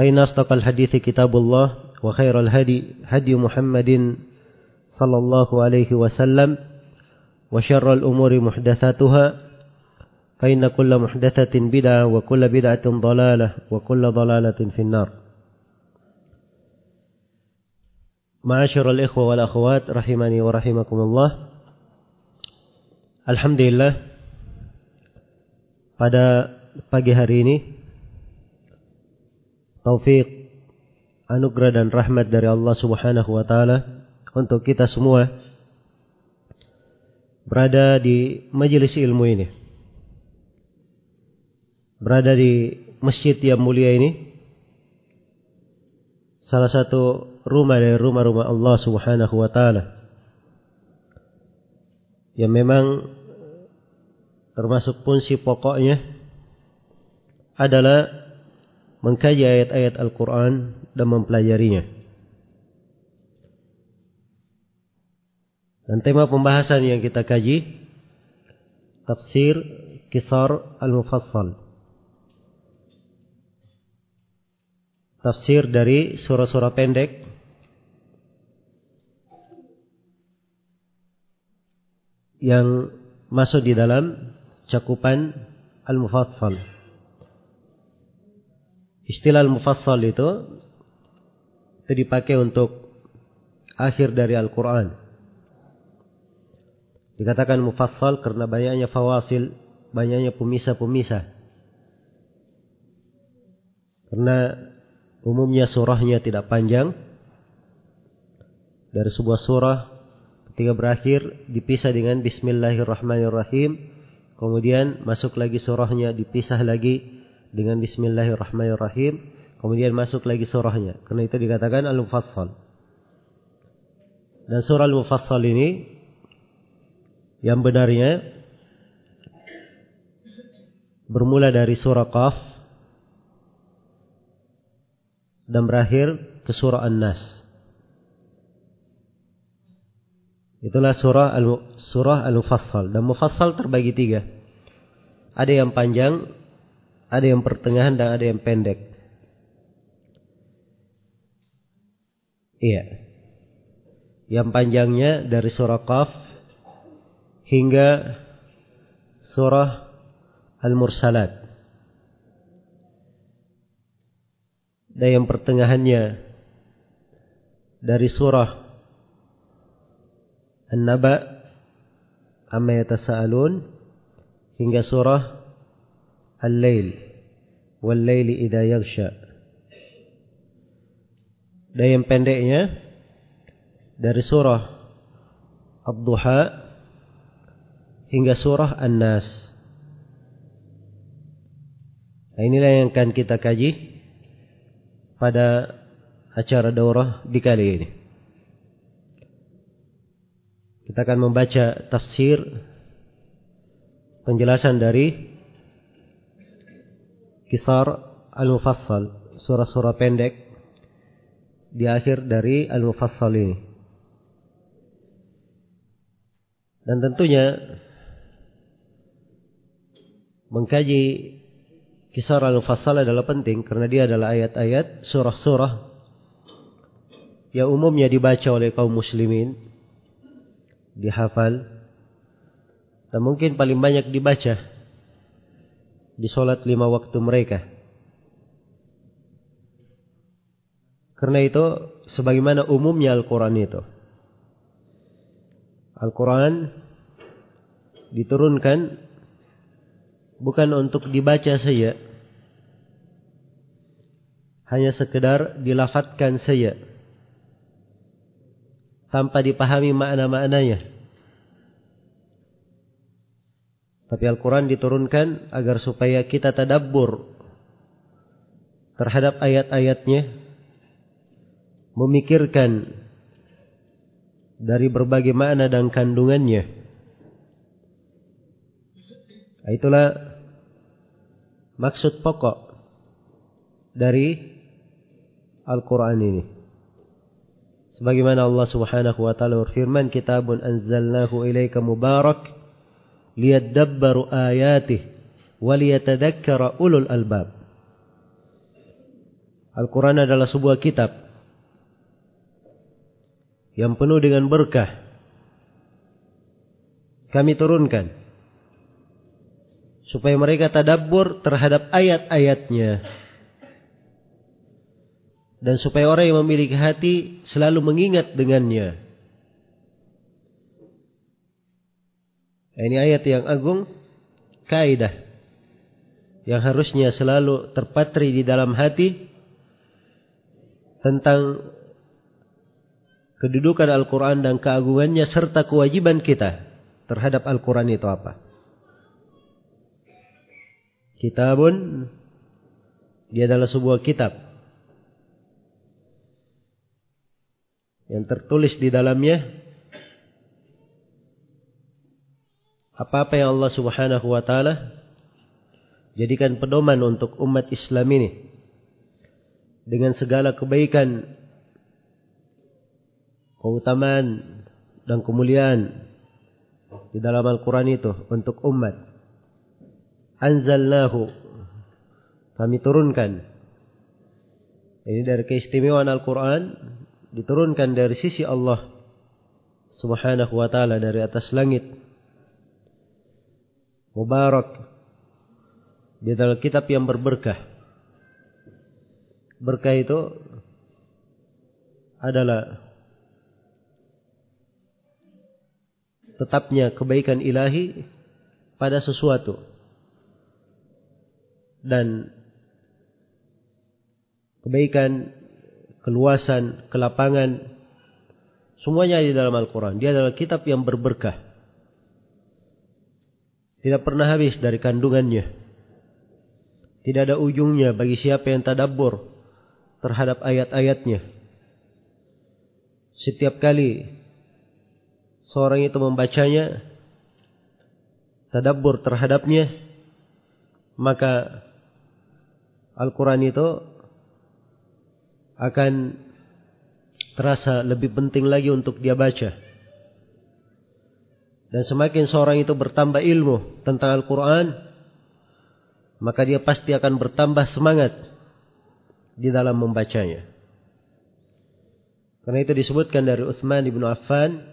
فإن أصدق الحديث كتاب الله وخير الهدي هدي محمد صلى الله عليه وسلم وشر الأمور محدثاتها فإن كل محدثة بدعة وكل بدعة ضلالة وكل ضلالة في النار. معاشر الإخوة والأخوات رحمني ورحمكم الله. Alhamdulillah pada pagi hari ini taufik anugerah dan rahmat dari Allah Subhanahu wa taala untuk kita semua berada di majelis ilmu ini. Berada di masjid yang mulia ini. Salah satu rumah dari rumah-rumah Allah Subhanahu wa taala. Yang memang termasuk fungsi pokoknya adalah mengkaji ayat-ayat Al-Quran dan mempelajarinya. Dan tema pembahasan yang kita kaji tafsir kisar al-mufassal. Tafsir dari surah-surah pendek yang masuk di dalam cakupan al-mufassal. Istilah al-mufassal itu itu dipakai untuk akhir dari Al-Quran. Dikatakan mufassal karena banyaknya fawasil, banyaknya pemisah-pemisah. Karena umumnya surahnya tidak panjang. Dari sebuah surah ketika berakhir dipisah dengan Bismillahirrahmanirrahim. Kemudian masuk lagi surahnya dipisah lagi dengan Bismillahirrahmanirrahim. Kemudian masuk lagi surahnya. Karena itu dikatakan Al-Mufassal. Dan surah Al-Mufassal ini yang benarnya bermula dari surah Qaf dan berakhir ke surah An-Nas. Itulah surah al surah al-mufassal dan mufassal terbagi tiga. Ada yang panjang, ada yang pertengahan dan ada yang pendek. Iya. Yang panjangnya dari surah Qaf hingga surah Al-Mursalat. Dan yang pertengahannya dari surah An-Naba Amma yatasaalun hingga surah Al-Lail Wal-Laili idza yaghsha. Dan pendeknya dari surah Ad-Duha hingga surah An-Nas. Nah, inilah yang akan kita kaji pada acara daurah di kali ini. Kita akan membaca tafsir penjelasan dari kisar al-mufassal surah-surah pendek di akhir dari Al-Mufassal ini. Dan tentunya mengkaji kisah Al-Mufassal adalah penting karena dia adalah ayat-ayat surah-surah yang umumnya dibaca oleh kaum muslimin, dihafal, dan mungkin paling banyak dibaca di sholat lima waktu mereka. Karena itu, sebagaimana umumnya Al-Quran itu. Al-Quran diturunkan bukan untuk dibaca saja. Hanya sekedar dilafatkan saja. Tanpa dipahami makna-maknanya. Tapi Al-Quran diturunkan agar supaya kita tadabbur terhadap ayat-ayatnya memikirkan dari berbagai makna dan kandungannya. Itulah maksud pokok dari Al-Quran ini. Sebagaimana Allah subhanahu wa ta'ala berfirman, Kitabun anzalnahu ilaika mubarak, liyadabbaru ayatih, waliyatadakkara ulul albab. Al-Quran adalah sebuah kitab yang penuh dengan berkah kami turunkan supaya mereka tadabbur terhadap ayat-ayatnya dan supaya orang yang memiliki hati selalu mengingat dengannya. Ini ayat yang agung, kaidah yang harusnya selalu terpatri di dalam hati tentang kedudukan Al-Quran dan keagungannya serta kewajiban kita terhadap Al-Quran itu apa? Kitabun dia adalah sebuah kitab yang tertulis di dalamnya apa-apa yang Allah Subhanahu wa taala jadikan pedoman untuk umat Islam ini dengan segala kebaikan keutamaan dan kemuliaan di dalam Al-Quran itu untuk umat. Anzalnahu. Kami turunkan. Ini dari keistimewaan Al-Quran. Diturunkan dari sisi Allah. Subhanahu wa ta'ala dari atas langit. Mubarak. Di dalam kitab yang berberkah. Berkah itu adalah tetapnya kebaikan ilahi pada sesuatu dan kebaikan, keluasan, kelapangan semuanya di dalam Al-Quran. Dia adalah kitab yang berberkah. Tidak pernah habis dari kandungannya. Tidak ada ujungnya bagi siapa yang tadabbur terhadap ayat-ayatnya. Setiap kali seorang itu membacanya, tadabbur terhadapnya, maka Al-Quran itu akan terasa lebih penting lagi untuk dia baca. Dan semakin seorang itu bertambah ilmu tentang Al-Quran, maka dia pasti akan bertambah semangat di dalam membacanya. Karena itu disebutkan dari Uthman ibn Affan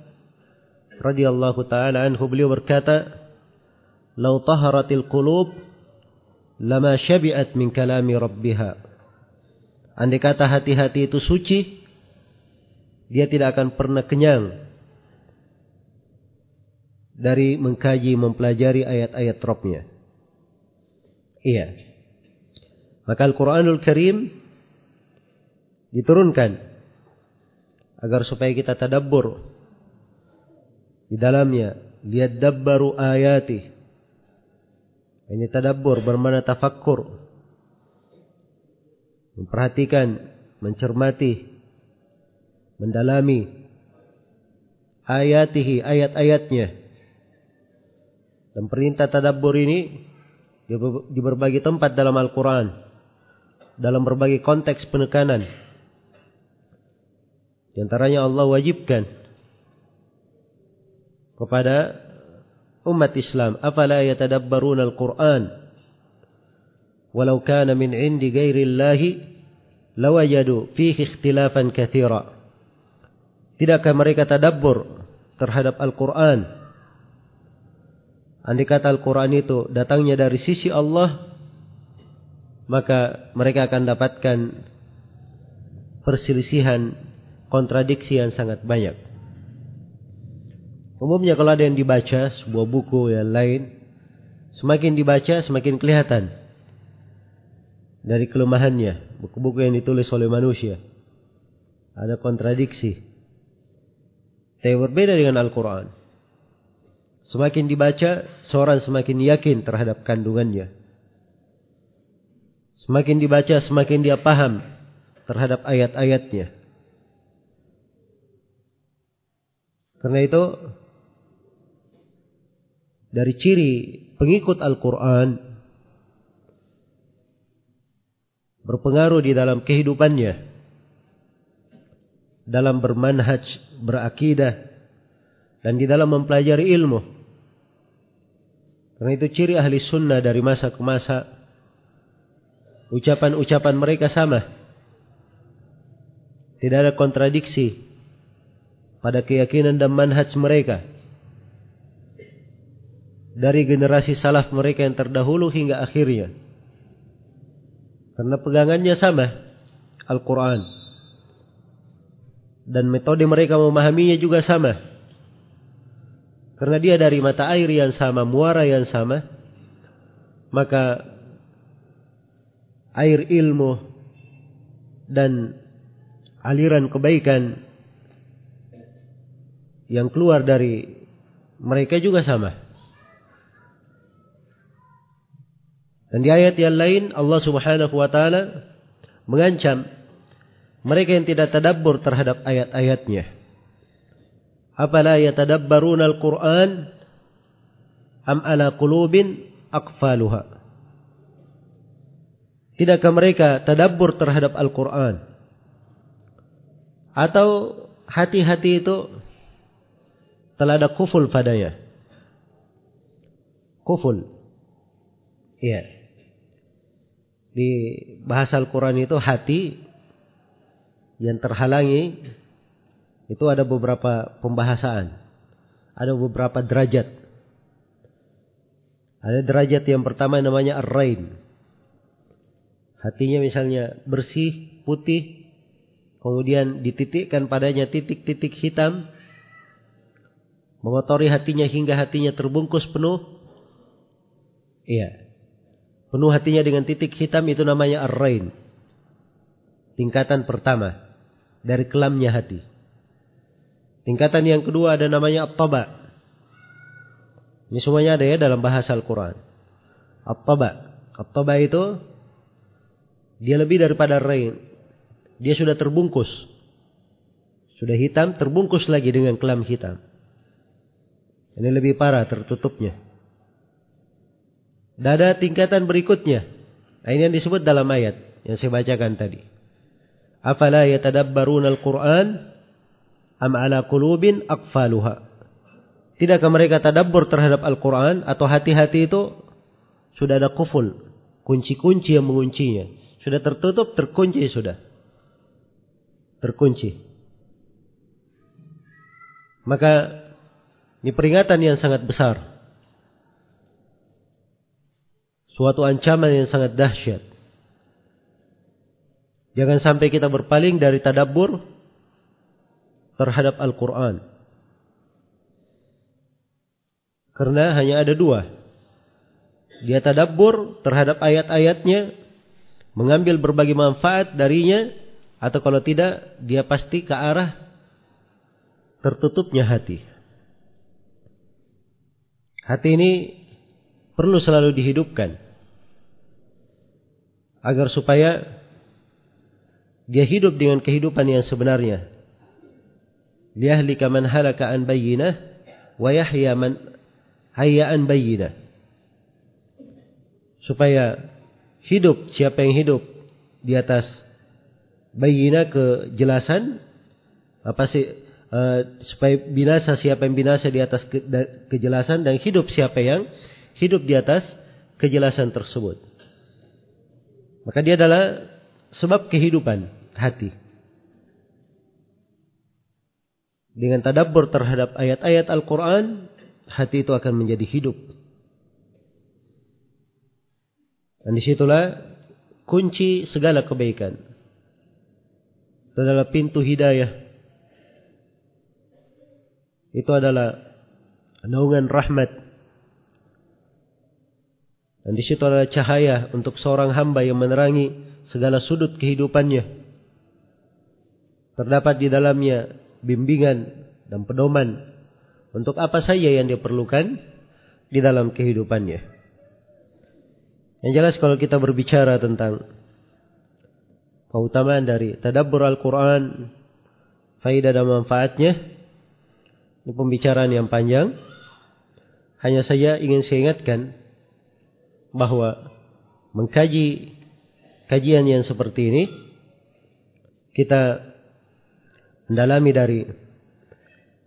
radhiyallahu taala anhu beliau berkata, "Lau taharatil qulub lama syabi'at min kalami rabbiha." Andai kata hati-hati itu suci, dia tidak akan pernah kenyang dari mengkaji, mempelajari ayat-ayat Rabbnya. Iya. Maka Al-Quranul Karim diturunkan agar supaya kita tadabbur di dalamnya lihat dabbaru ayati ini tadabbur bermana tafakkur memperhatikan mencermati mendalami ayatihi ayat-ayatnya dan perintah tadabbur ini di berbagai tempat dalam Al-Quran dalam berbagai konteks penekanan Di antaranya Allah wajibkan kepada umat Islam, afala yatadabbaruna al-Qur'an walau kana min 'indi ghairi Allah lawajadu fihi ikhtilafan katsira. Tidakkah mereka tadabbur terhadap Al-Qur'an? Andai kata Al-Quran itu datangnya dari sisi Allah, maka mereka akan dapatkan perselisihan, kontradiksi yang sangat banyak. Umumnya kalau ada yang dibaca sebuah buku yang lain, semakin dibaca semakin kelihatan dari kelemahannya. Buku-buku yang ditulis oleh manusia ada kontradiksi. Tapi berbeda dengan Al-Quran. Semakin dibaca, seorang semakin yakin terhadap kandungannya. Semakin dibaca, semakin dia paham terhadap ayat-ayatnya. Karena itu, dari ciri pengikut Al-Quran, berpengaruh di dalam kehidupannya, dalam bermanhaj, berakidah, dan di dalam mempelajari ilmu. Karena itu ciri ahli sunnah dari masa ke masa. Ucapan-ucapan mereka sama. Tidak ada kontradiksi pada keyakinan dan manhaj mereka. Dari generasi salaf mereka yang terdahulu hingga akhirnya. Karena pegangannya sama. Al-Quran. Dan metode mereka memahaminya juga sama. Karena dia dari mata air yang sama, muara yang sama, maka air ilmu dan aliran kebaikan yang keluar dari mereka juga sama. Dan di ayat yang lain Allah Subhanahu wa taala mengancam mereka yang tidak tadabbur terhadap ayat-ayatnya. Afala yatadabbaruna al-Qur'an am ala qulubin aqfaluha. Tidakkah mereka tadabbur terhadap Al-Quran? Atau hati-hati itu telah ada kuful padanya? Kuful. Iya. Di bahasa Al-Quran itu hati yang terhalangi itu ada beberapa pembahasan. Ada beberapa derajat. Ada derajat yang pertama namanya ar-rain. Hatinya misalnya bersih, putih, kemudian dititikkan padanya titik-titik hitam, mengotori hatinya hingga hatinya terbungkus penuh. Iya. Penuh hatinya dengan titik hitam itu namanya ar-rain. Tingkatan pertama dari kelamnya hati. Tingkatan yang kedua ada namanya at-taba. Ini semuanya ada ya dalam bahasa Al-Quran. At-taba. At-taba itu dia lebih daripada rain. Dia sudah terbungkus. Sudah hitam, terbungkus lagi dengan kelam hitam. Ini lebih parah tertutupnya. Dan ada tingkatan berikutnya. Nah, ini yang disebut dalam ayat yang saya bacakan tadi. Afala yatadabbaruna al-Qur'an am ala qulubin aqfaluha. Tidakkah mereka tadabbur terhadap Al-Quran atau hati-hati itu sudah ada kuful, kunci-kunci yang menguncinya. Sudah tertutup, terkunci sudah. Terkunci. Maka ini peringatan yang sangat besar. Suatu ancaman yang sangat dahsyat. Jangan sampai kita berpaling dari tadabbur terhadap Al-Quran. Karena hanya ada dua. Dia tadabbur terhadap ayat-ayatnya, mengambil berbagai manfaat darinya, atau kalau tidak, dia pasti ke arah tertutupnya hati. Hati ini perlu selalu dihidupkan. Agar supaya dia hidup dengan kehidupan yang sebenarnya man halaka an bayyinah wa yahya man hayya an bayyinah supaya hidup siapa yang hidup di atas bayyinah kejelasan apa sih uh, supaya binasa siapa yang binasa di atas ke, da, kejelasan dan hidup siapa yang hidup di atas kejelasan tersebut. Maka dia adalah sebab kehidupan hati. Dengan tadabbur terhadap ayat-ayat Al-Quran, hati itu akan menjadi hidup. Dan di situlah kunci segala kebaikan. Itu adalah pintu hidayah. Itu adalah naungan rahmat. Dan di situ adalah cahaya untuk seorang hamba yang menerangi segala sudut kehidupannya. Terdapat di dalamnya bimbingan dan pedoman untuk apa saja yang dia perlukan di dalam kehidupannya. Yang jelas kalau kita berbicara tentang keutamaan dari tadabbur Al-Quran, faidah dan manfaatnya, ini pembicaraan yang panjang. Hanya saja ingin saya ingatkan bahwa mengkaji kajian yang seperti ini, kita mendalami dari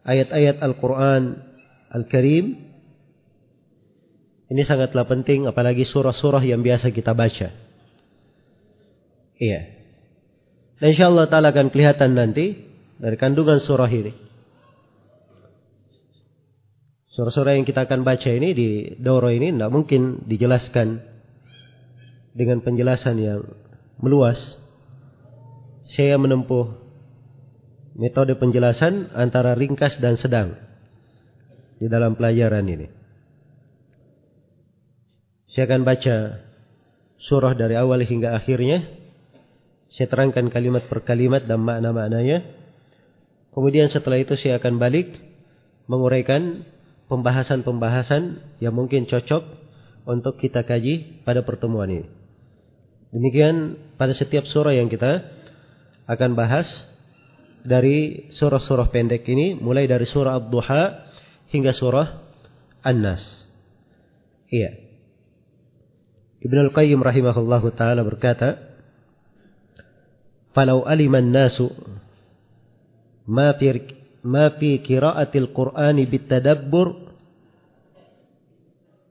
ayat-ayat Al-Quran Al-Karim ini sangatlah penting apalagi surah-surah yang biasa kita baca. Iya. Dan insya Allah ta'ala akan kelihatan nanti dari kandungan surah ini. Surah-surah yang kita akan baca ini di Doro ini tidak mungkin dijelaskan dengan penjelasan yang meluas. Saya menempuh metode penjelasan antara ringkas dan sedang di dalam pelajaran ini. Saya akan baca surah dari awal hingga akhirnya. Saya terangkan kalimat per kalimat dan makna-maknanya. Kemudian setelah itu saya akan balik menguraikan pembahasan-pembahasan yang mungkin cocok untuk kita kaji pada pertemuan ini. Demikian pada setiap surah yang kita akan bahas dari surah-surah pendek ini mulai dari surah Ad-Duha hingga surah An-Nas. Iya. Ibn Al-Qayyim rahimahullahu taala berkata, "Falau alima an-nasu ma fi ma fi qira'atil Qur'ani bitadabbur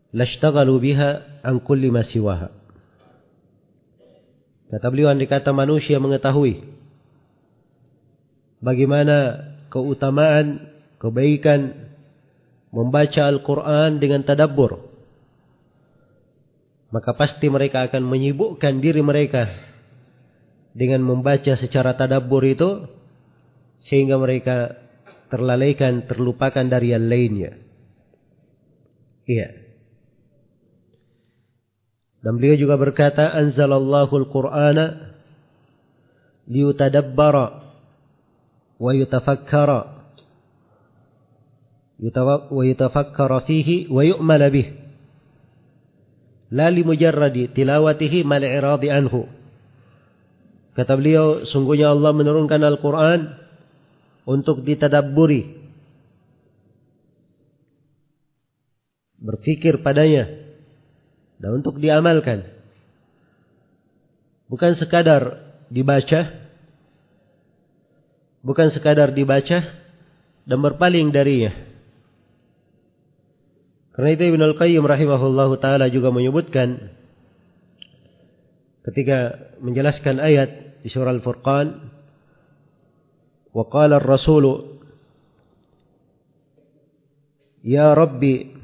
lashtaghalu biha an kulli ma siwaha." Kata beliau andai kata manusia mengetahui bagaimana keutamaan, kebaikan membaca Al-Quran dengan tadabbur. Maka pasti mereka akan menyibukkan diri mereka dengan membaca secara tadabbur itu sehingga mereka terlalaikan, terlupakan dari yang lainnya. Iya. Dan beliau juga berkata, Anzalallahu Al-Qur'ana liyutadabbara ويتفكر ويتفكر فيه ويؤمل به لا لمجرد تلاوته ما الإعراض عنه Kata beliau, sungguhnya Allah menurunkan Al-Quran untuk ditadabburi. Berfikir padanya. Dan untuk diamalkan. Bukan sekadar dibaca bukan sekadar dibaca dan berpaling darinya. Karena itu Ibn Al-Qayyim rahimahullahu taala juga menyebutkan ketika menjelaskan ayat di surah Al-Furqan wa qala ar-rasul Ya Rabbi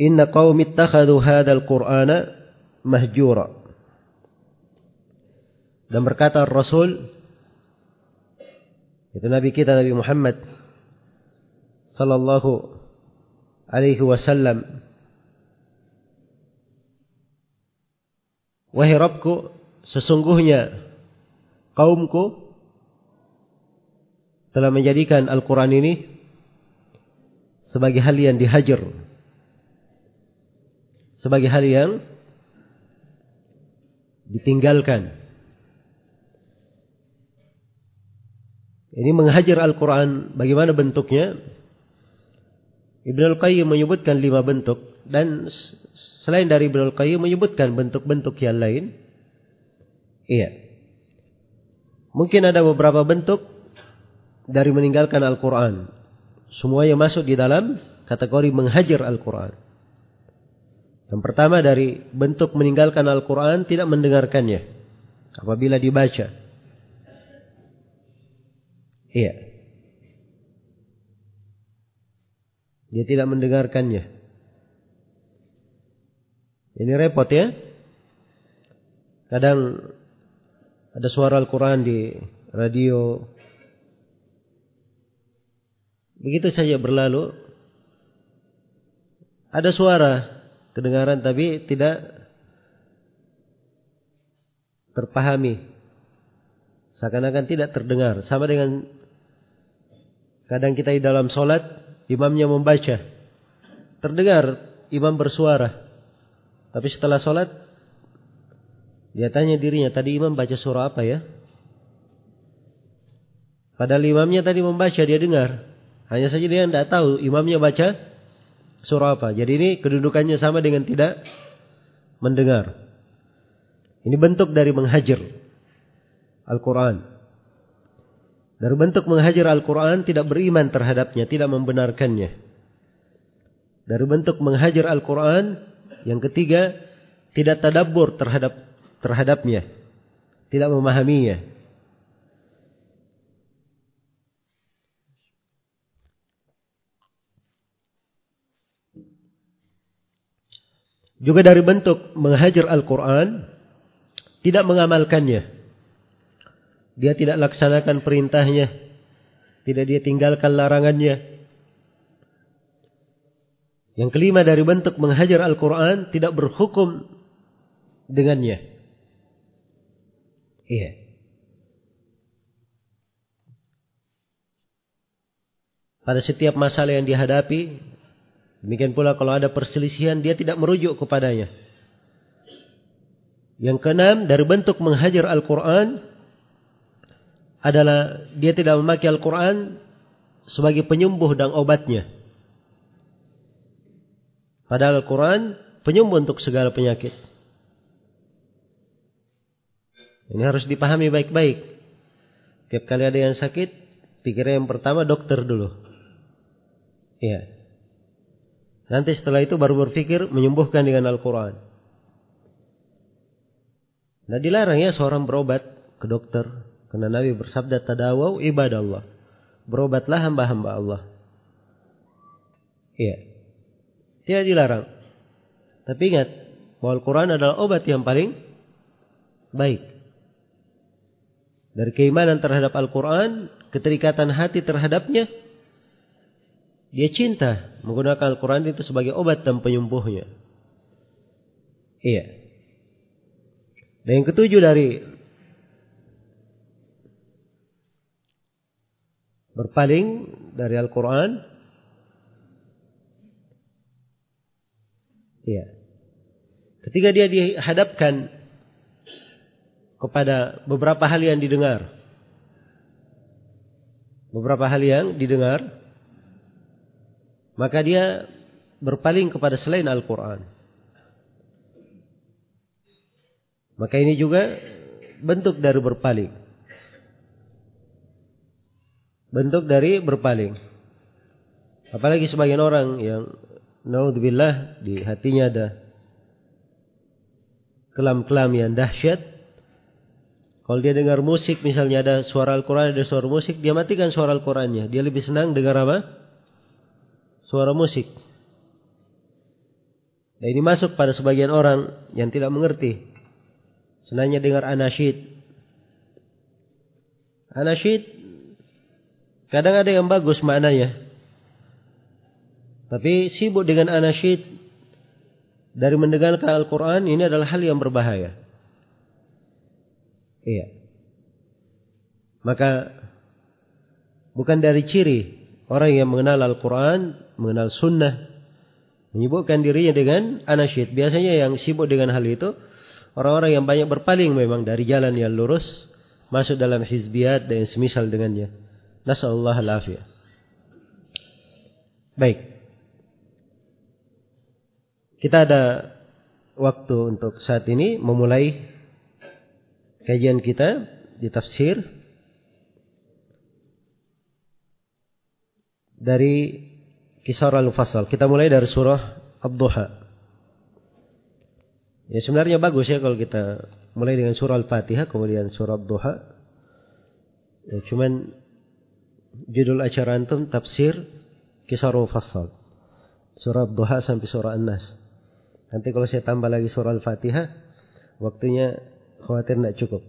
inna qaumi ittakhadhu hadzal qur'ana mahjura dan berkata Rasul itu Nabi kita Nabi Muhammad sallallahu alaihi wasallam. Wahai Rabbku, sesungguhnya kaumku telah menjadikan Al-Quran ini sebagai hal yang dihajar. Sebagai hal yang ditinggalkan. Ini menghajar Al-Quran. Bagaimana bentuknya? Ibn Al-Qayyim menyebutkan lima bentuk. Dan selain dari Ibn Al-Qayyim menyebutkan bentuk-bentuk yang lain. Iya. Mungkin ada beberapa bentuk dari meninggalkan Al-Quran. Semuanya masuk di dalam kategori menghajar Al-Quran. Yang pertama dari bentuk meninggalkan Al-Quran tidak mendengarkannya. Apabila dibaca. Iya. Dia tidak mendengarkannya. Ini repot ya. Kadang ada suara Al-Quran di radio. Begitu saja berlalu. Ada suara kedengaran tapi tidak terpahami. Seakan-akan tidak terdengar. Sama dengan kadang kita di dalam solat, imamnya membaca. Terdengar imam bersuara. Tapi setelah solat, dia tanya dirinya, tadi imam baca surah apa ya? Padahal imamnya tadi membaca, dia dengar. Hanya saja dia tidak tahu imamnya baca surah apa. Jadi ini kedudukannya sama dengan tidak mendengar. Ini bentuk dari menghajar Al-Quran. Dari bentuk menghajar Al-Quran tidak beriman terhadapnya, tidak membenarkannya. Dari bentuk menghajar Al-Quran, yang ketiga, tidak tadabbur terhadap terhadapnya, tidak memahaminya. Juga dari bentuk menghajar Al-Quran, tidak mengamalkannya. Dia tidak laksanakan perintahnya. Tidak dia tinggalkan larangannya. Yang kelima dari bentuk menghajar Al-Quran, tidak berhukum dengannya. Iya. Pada setiap masalah yang dihadapi, Demikian pula kalau ada perselisihan dia tidak merujuk kepadanya. Yang keenam dari bentuk menghajar Al-Quran adalah dia tidak memakai Al-Quran sebagai penyembuh dan obatnya. Padahal Al-Quran penyembuh untuk segala penyakit. Ini harus dipahami baik-baik. Tiap kali ada yang sakit, pikirnya yang pertama dokter dulu. Iya. Nanti setelah itu baru berpikir menyembuhkan dengan Al-Quran. Nah dilarang ya seorang berobat ke dokter. Karena Nabi bersabda tadawau ibadah Allah. Berobatlah hamba-hamba Allah. Iya. Tidak dilarang. Tapi ingat bahwa Al-Quran adalah obat yang paling baik. Dari keimanan terhadap Al-Quran, keterikatan hati terhadapnya, dia cinta menggunakan Al-Quran itu sebagai obat dan penyembuhnya. Iya. Dan yang ketujuh dari berpaling dari Al-Quran. Iya. Ketika dia dihadapkan kepada beberapa hal yang didengar. Beberapa hal yang didengar maka dia berpaling kepada selain Al-Quran. Maka ini juga bentuk dari berpaling. Bentuk dari berpaling. Apalagi sebagian orang yang naudzubillah di hatinya ada kelam-kelam yang dahsyat. Kalau dia dengar musik misalnya ada suara Al-Quran, ada suara musik, dia matikan suara Al-Qurannya. Dia lebih senang dengar apa? suara musik. Dan ini masuk pada sebagian orang yang tidak mengerti. Senangnya dengar anasyid. Anasyid kadang ada yang bagus maknanya. Tapi sibuk dengan anasyid dari mendengarkan Al-Quran ini adalah hal yang berbahaya. Iya. Maka bukan dari ciri orang yang mengenal Al-Quran mengenal sunnah, menyibukkan dirinya dengan anasyid. Biasanya yang sibuk dengan hal itu orang-orang yang banyak berpaling memang dari jalan yang lurus masuk dalam hizbiyat dan semisal dengannya. Nasallallahu alafiyah. Baik. Kita ada waktu untuk saat ini memulai kajian kita di tafsir dari kisah al-mufassal. Kita mulai dari surah Ad-Duha. Ya sebenarnya bagus ya kalau kita mulai dengan surah Al-Fatihah kemudian surah Ad-Duha. Ya, cuman judul acara antum tafsir kisah al-mufassal. Surah Ad-Duha sampai surah An-Nas. Nanti kalau saya tambah lagi surah Al-Fatihah, waktunya khawatir tidak cukup.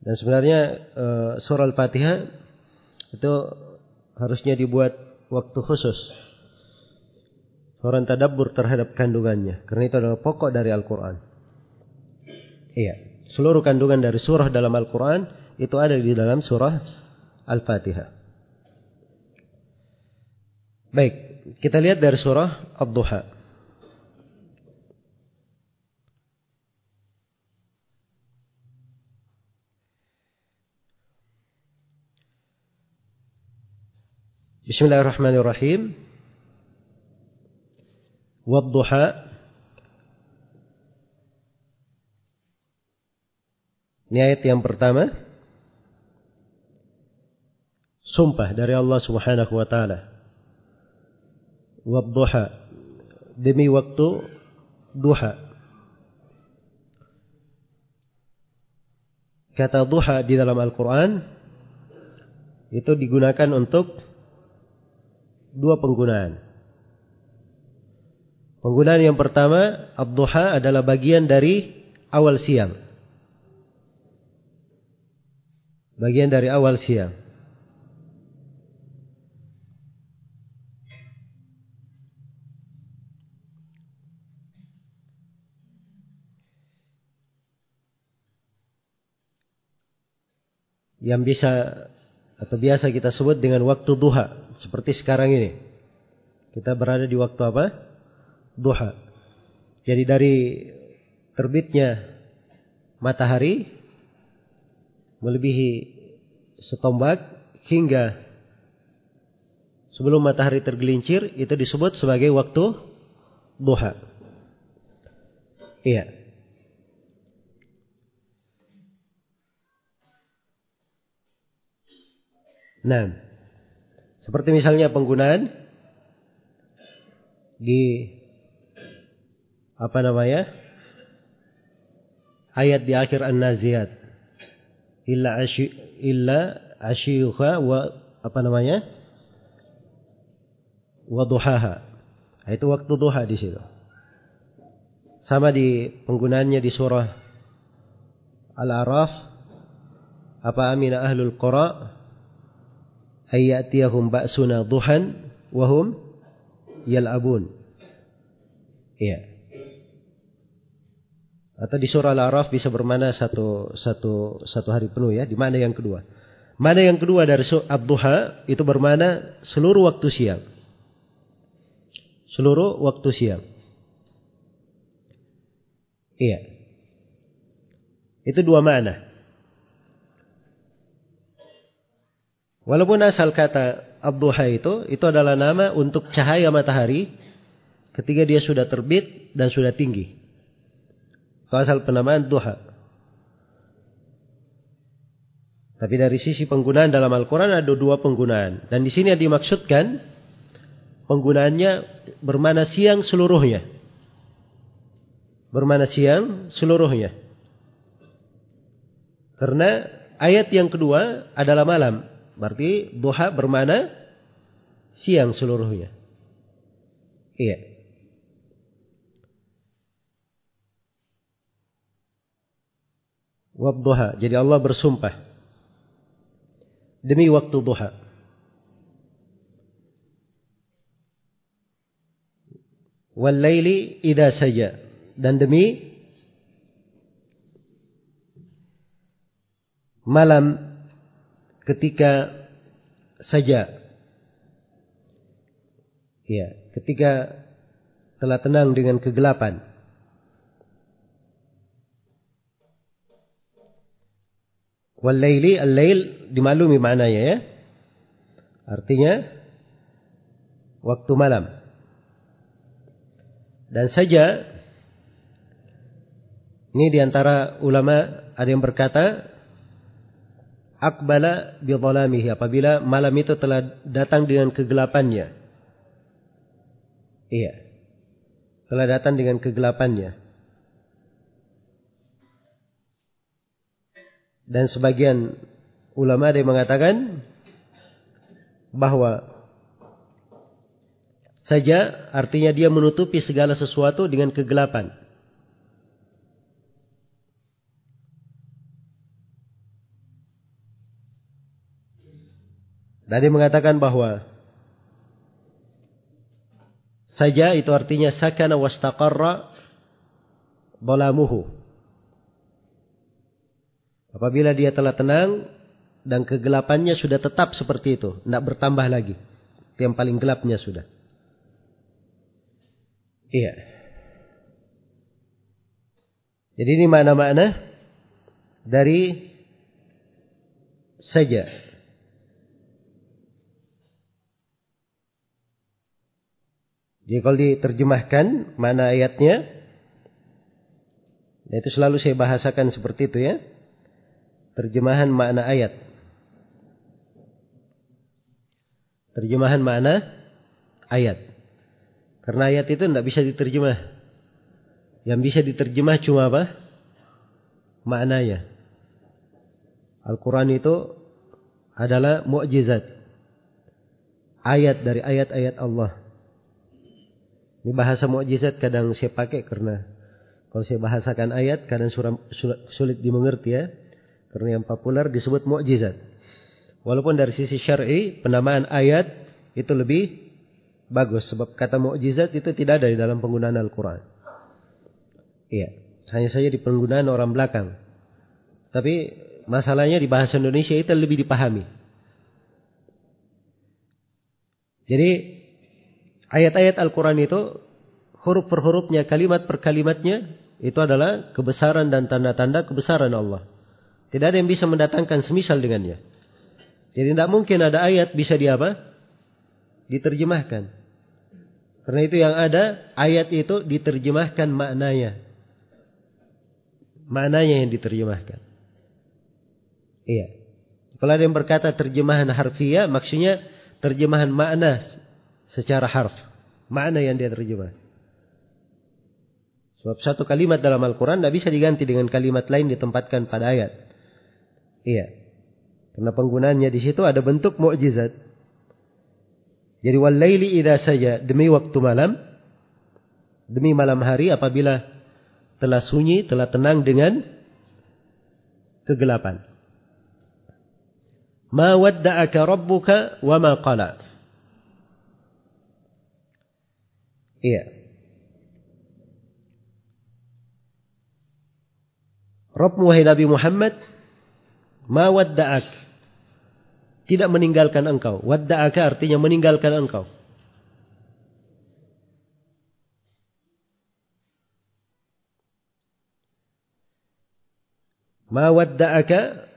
Dan sebenarnya uh, surah Al-Fatihah itu harusnya dibuat waktu khusus. Orang tadabbur terhadap kandungannya. Karena itu adalah pokok dari Al-Quran. Iya. Seluruh kandungan dari surah dalam Al-Quran itu ada di dalam surah Al-Fatihah. Baik. Kita lihat dari surah Ad-Duha. Bismillahirrahmanirrahim. Wadduha. Ini ayat yang pertama. Sumpah dari Allah Subhanahu wa taala. Wadduha. Demi waktu duha. Kata duha di dalam Al-Quran itu digunakan untuk dua penggunaan. Penggunaan yang pertama, ad-duha adalah bagian dari awal siang. Bagian dari awal siang. Yang bisa atau biasa kita sebut dengan waktu duha. Seperti sekarang ini. Kita berada di waktu apa? Duha. Jadi dari terbitnya matahari melebihi setombak hingga sebelum matahari tergelincir itu disebut sebagai waktu duha. Iya. Nah, seperti misalnya penggunaan di apa namanya? Ayat di akhir An-Naziyat. Illa asy illa asyuha wa apa namanya? Wa duhaha. Nah, itu waktu duha di situ. Sama di penggunaannya di surah Al-A'raf apa amina ahlul qura ayyatiyahum ba'suna duhan wahum yal'abun. Iya. Atau di surah Al-Araf bisa bermana satu satu satu hari penuh ya. Di mana yang kedua? Mana yang kedua dari Abduha itu bermana seluruh waktu siang. Seluruh waktu siang. Iya. Itu dua mana. Walaupun asal kata Abduha itu, itu adalah nama untuk cahaya matahari ketika dia sudah terbit dan sudah tinggi. Itu asal penamaan duha. Tapi dari sisi penggunaan dalam Al-Quran ada dua penggunaan. Dan di sini yang dimaksudkan penggunaannya bermana siang seluruhnya. Bermana siang seluruhnya. Karena ayat yang kedua adalah malam. Berarti duha bermana siang seluruhnya. Iya. Wabduha. Jadi Allah bersumpah. Demi waktu duha. Walaili idha saja. Dan demi malam ketika saja. Ya ketika telah tenang dengan kegelapan. Walaili al-lail dimaklumi maknanya ya. Artinya waktu malam. Dan saja ini di antara ulama ada yang berkata akbala bi apabila malam itu telah datang dengan kegelapannya. Iya. Telah datang dengan kegelapannya. Dan sebagian ulama ada yang mengatakan bahwa saja artinya dia menutupi segala sesuatu dengan kegelapan. Dan dia mengatakan bahwa saja itu artinya sakana wastaqarra balamuhu. Apabila dia telah tenang dan kegelapannya sudah tetap seperti itu, tidak bertambah lagi. Yang paling gelapnya sudah. Iya. Jadi ini mana-mana dari saja. Jadi kalau diterjemahkan mana ayatnya, nah itu selalu saya bahasakan seperti itu ya. Terjemahan makna ayat. Terjemahan makna ayat. Karena ayat itu tidak bisa diterjemah. Yang bisa diterjemah cuma apa? Maknanya. Al-Quran itu adalah mukjizat. Ayat dari ayat-ayat Allah. Ini bahasa mukjizat kadang saya pakai karena kalau saya bahasakan ayat kadang sulit dimengerti ya. Karena yang populer disebut mukjizat. Walaupun dari sisi syar'i penamaan ayat itu lebih bagus sebab kata mukjizat itu tidak ada di dalam penggunaan Al-Qur'an. Iya, hanya saja di penggunaan orang belakang. Tapi masalahnya di bahasa Indonesia itu lebih dipahami. Jadi ayat-ayat Al-Quran itu huruf per hurufnya, kalimat per kalimatnya itu adalah kebesaran dan tanda-tanda kebesaran Allah. Tidak ada yang bisa mendatangkan semisal dengannya. Jadi tidak mungkin ada ayat bisa di apa? Diterjemahkan. Karena itu yang ada ayat itu diterjemahkan maknanya. Maknanya yang diterjemahkan. Iya. Kalau ada yang berkata terjemahan harfiah, maksudnya terjemahan makna secara harf. Mana yang dia terjemah. Sebab satu kalimat dalam Al-Quran tidak bisa diganti dengan kalimat lain ditempatkan pada ayat. Iya. Karena penggunaannya di situ ada bentuk mukjizat. Jadi walaili idza saja demi waktu malam demi malam hari apabila telah sunyi, telah tenang dengan kegelapan. Ma wadda'aka rabbuka wa ma qala. Iya. Rabbmu wahai Nabi Muhammad, ma wadda'ak. Tidak meninggalkan engkau. Wadda'aka artinya meninggalkan engkau. Ma wadda'aka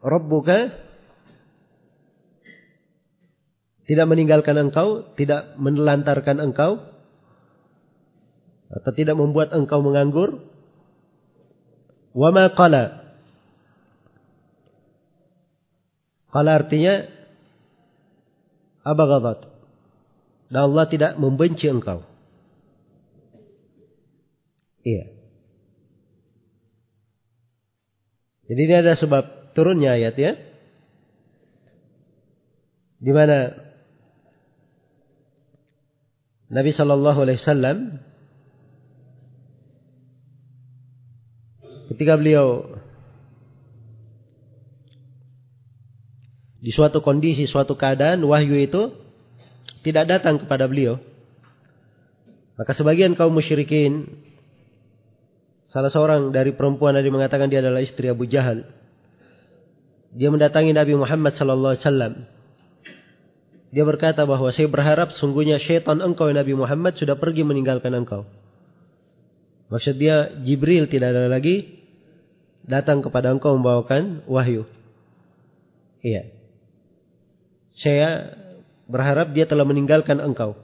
Rabbuka tidak meninggalkan engkau, tidak menelantarkan engkau, atau tidak membuat engkau menganggur. Wa ma qala. Qala artinya abaghadat. Dan Allah tidak membenci engkau. Iya. Jadi ini ada sebab turunnya ayat ya. Di mana Nabi Shallallahu Alaihi Wasallam Ketika beliau di suatu kondisi, suatu keadaan, wahyu itu tidak datang kepada beliau. Maka sebagian kaum musyrikin, salah seorang dari perempuan yang mengatakan dia adalah istri Abu Jahal. Dia mendatangi Nabi Muhammad sallallahu alaihi. Dia berkata bahwa saya berharap sungguhnya syaitan engkau Nabi Muhammad sudah pergi meninggalkan engkau. Maksud dia Jibril tidak ada lagi datang kepada engkau membawakan wahyu. Iya. Saya berharap dia telah meninggalkan engkau.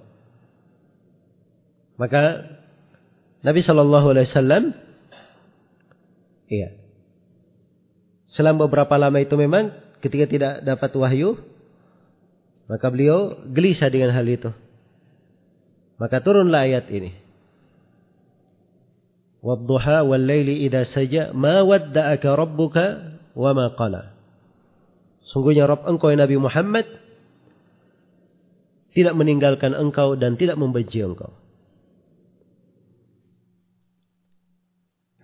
Maka Nabi Shallallahu Alaihi Wasallam, iya, selama beberapa lama itu memang ketika tidak dapat wahyu, maka beliau gelisah dengan hal itu. Maka turunlah ayat ini. Laili idza saja ma wadda'aka rabbuka wa ma qala. Sungguhnya Rabb engkau ya Nabi Muhammad tidak meninggalkan engkau dan tidak membenci engkau.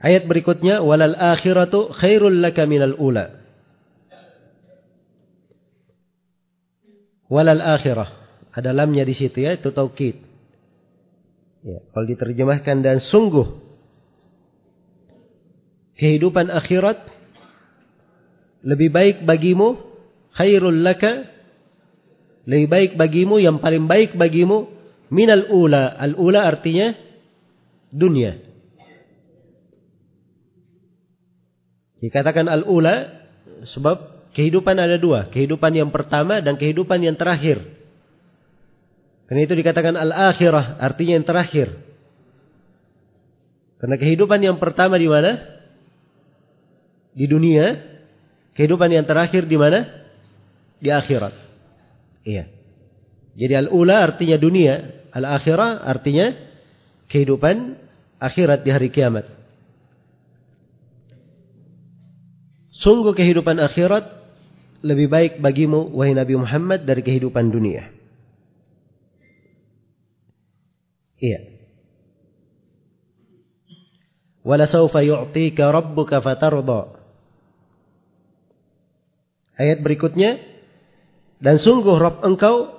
Ayat berikutnya walal akhiratu khairul laka minal ula. Walal akhirah. Ada lamnya di situ ya, itu taukid. Ya, kalau diterjemahkan dan sungguh kehidupan akhirat lebih baik bagimu khairul laka lebih baik bagimu yang paling baik bagimu minal ula. Al ula artinya dunia. Dikatakan al-ula sebab kehidupan ada dua. Kehidupan yang pertama dan kehidupan yang terakhir. Karena itu dikatakan al-akhirah artinya yang terakhir. Karena kehidupan yang pertama di mana? Di dunia. Kehidupan yang terakhir di mana? Di akhirat. Iya. Jadi al-ula artinya dunia. Al-akhirah artinya kehidupan akhirat di hari kiamat. Sungguh kehidupan akhirat lebih baik bagimu wahai Nabi Muhammad dari kehidupan dunia. Iya. Wala sawfa yu'tika rabbuka fatarda. Ayat berikutnya dan sungguh Rabb engkau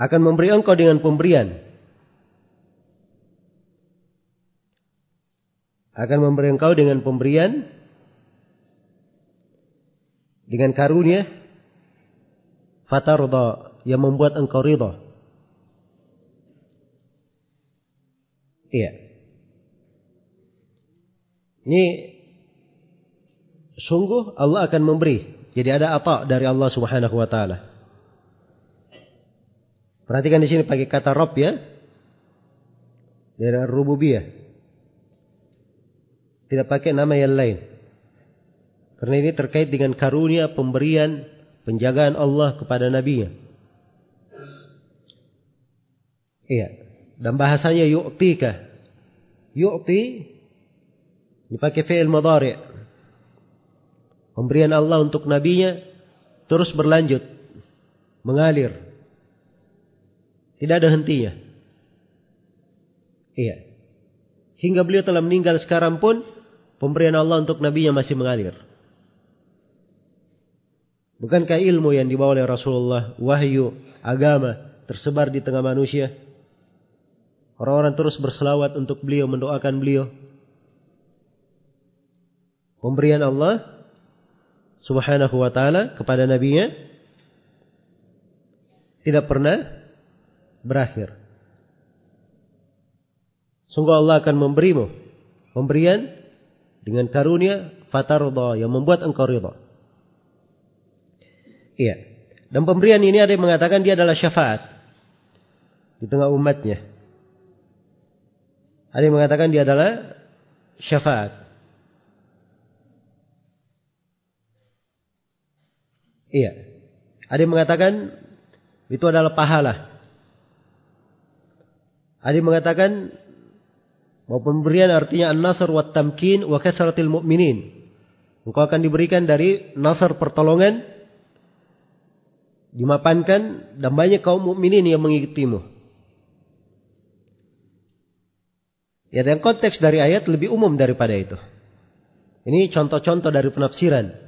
akan memberi engkau dengan pemberian akan memberi engkau dengan pemberian dengan karunia fatarda yang membuat engkau ridha. Iya. Ini sungguh Allah akan memberi. Jadi ada apa dari Allah Subhanahu wa taala. Perhatikan di sini pakai kata Rob ya. Dari rububiyah. Tidak pakai nama yang lain. Karena ini terkait dengan karunia pemberian penjagaan Allah kepada nabinya. Iya. Dan bahasanya yu'tika. Yu'ti dipakai fi'il madari. Pemberian Allah untuk nabinya terus berlanjut. Mengalir. Tidak ada hentinya. Iya. Hingga beliau telah meninggal sekarang pun Pemberian Allah untuk Nabi yang masih mengalir. Bukankah ilmu yang dibawa oleh Rasulullah, wahyu, agama, tersebar di tengah manusia? Orang-orang terus berselawat untuk beliau, mendoakan beliau. Pemberian Allah subhanahu wa ta'ala kepada nabinya tidak pernah berakhir. Sungguh Allah akan memberimu pemberian dengan karunia fatarda yang membuat engkau ridha. Iya. Dan pemberian ini ada yang mengatakan dia adalah syafaat di tengah umatnya. Ada yang mengatakan dia adalah syafaat. Iya. Ada yang mengatakan itu adalah pahala. Ada yang mengatakan bahwa pemberian artinya an-nasr wa tamkin wa kasratil mu'minin. Engkau akan diberikan dari nasr pertolongan dimapankan dan banyak kaum mukminin yang mengikutimu. Ya dan konteks dari ayat lebih umum daripada itu. Ini contoh-contoh dari penafsiran.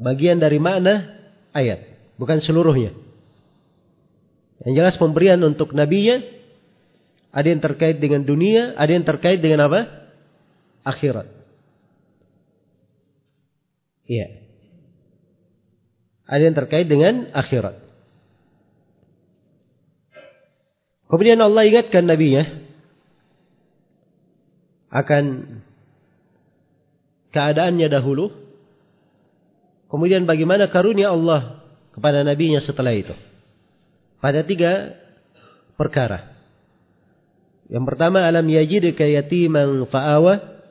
Bagian dari makna ayat, bukan seluruhnya. Yang jelas pemberian untuk nabinya ada yang terkait dengan dunia, ada yang terkait dengan apa? Akhirat. Iya. Ada yang terkait dengan akhirat. Kemudian Allah ingatkan nabinya akan keadaannya dahulu. Kemudian bagaimana karunia Allah kepada nabinya setelah itu. Pada tiga perkara Yang pertama alam yajidka yatiman fa'awa.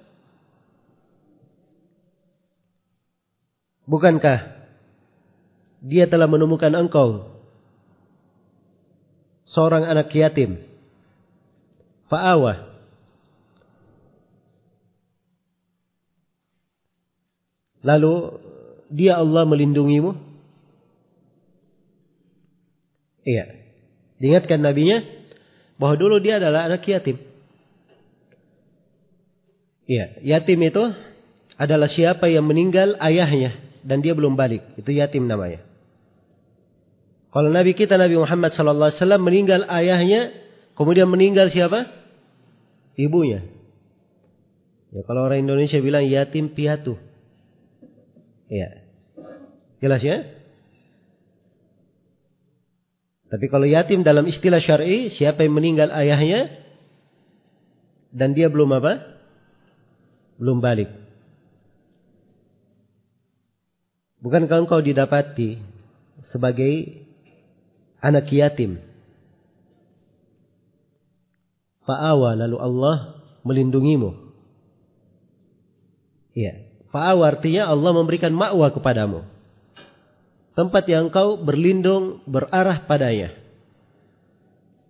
Bukankah dia telah menemukan engkau seorang anak yatim. Fa'awa. Lalu dia Allah melindungimu. Iya. Diingatkan nabinya bahwa dulu dia adalah anak yatim. Iya, yatim itu adalah siapa yang meninggal ayahnya dan dia belum balik. Itu yatim namanya. Kalau Nabi kita Nabi Muhammad sallallahu alaihi wasallam meninggal ayahnya, kemudian meninggal siapa? Ibunya. Ya kalau orang Indonesia bilang yatim piatu. Ya. Jelas ya? Tapi kalau yatim dalam istilah syar'i, siapa yang meninggal ayahnya dan dia belum apa? Belum balik. Bukankah engkau didapati sebagai anak yatim. Fa'awa lalu Allah melindungimu. Iya. Fa'awa artinya Allah memberikan ma'wa kepadamu. Tempat yang kau berlindung berarah padanya.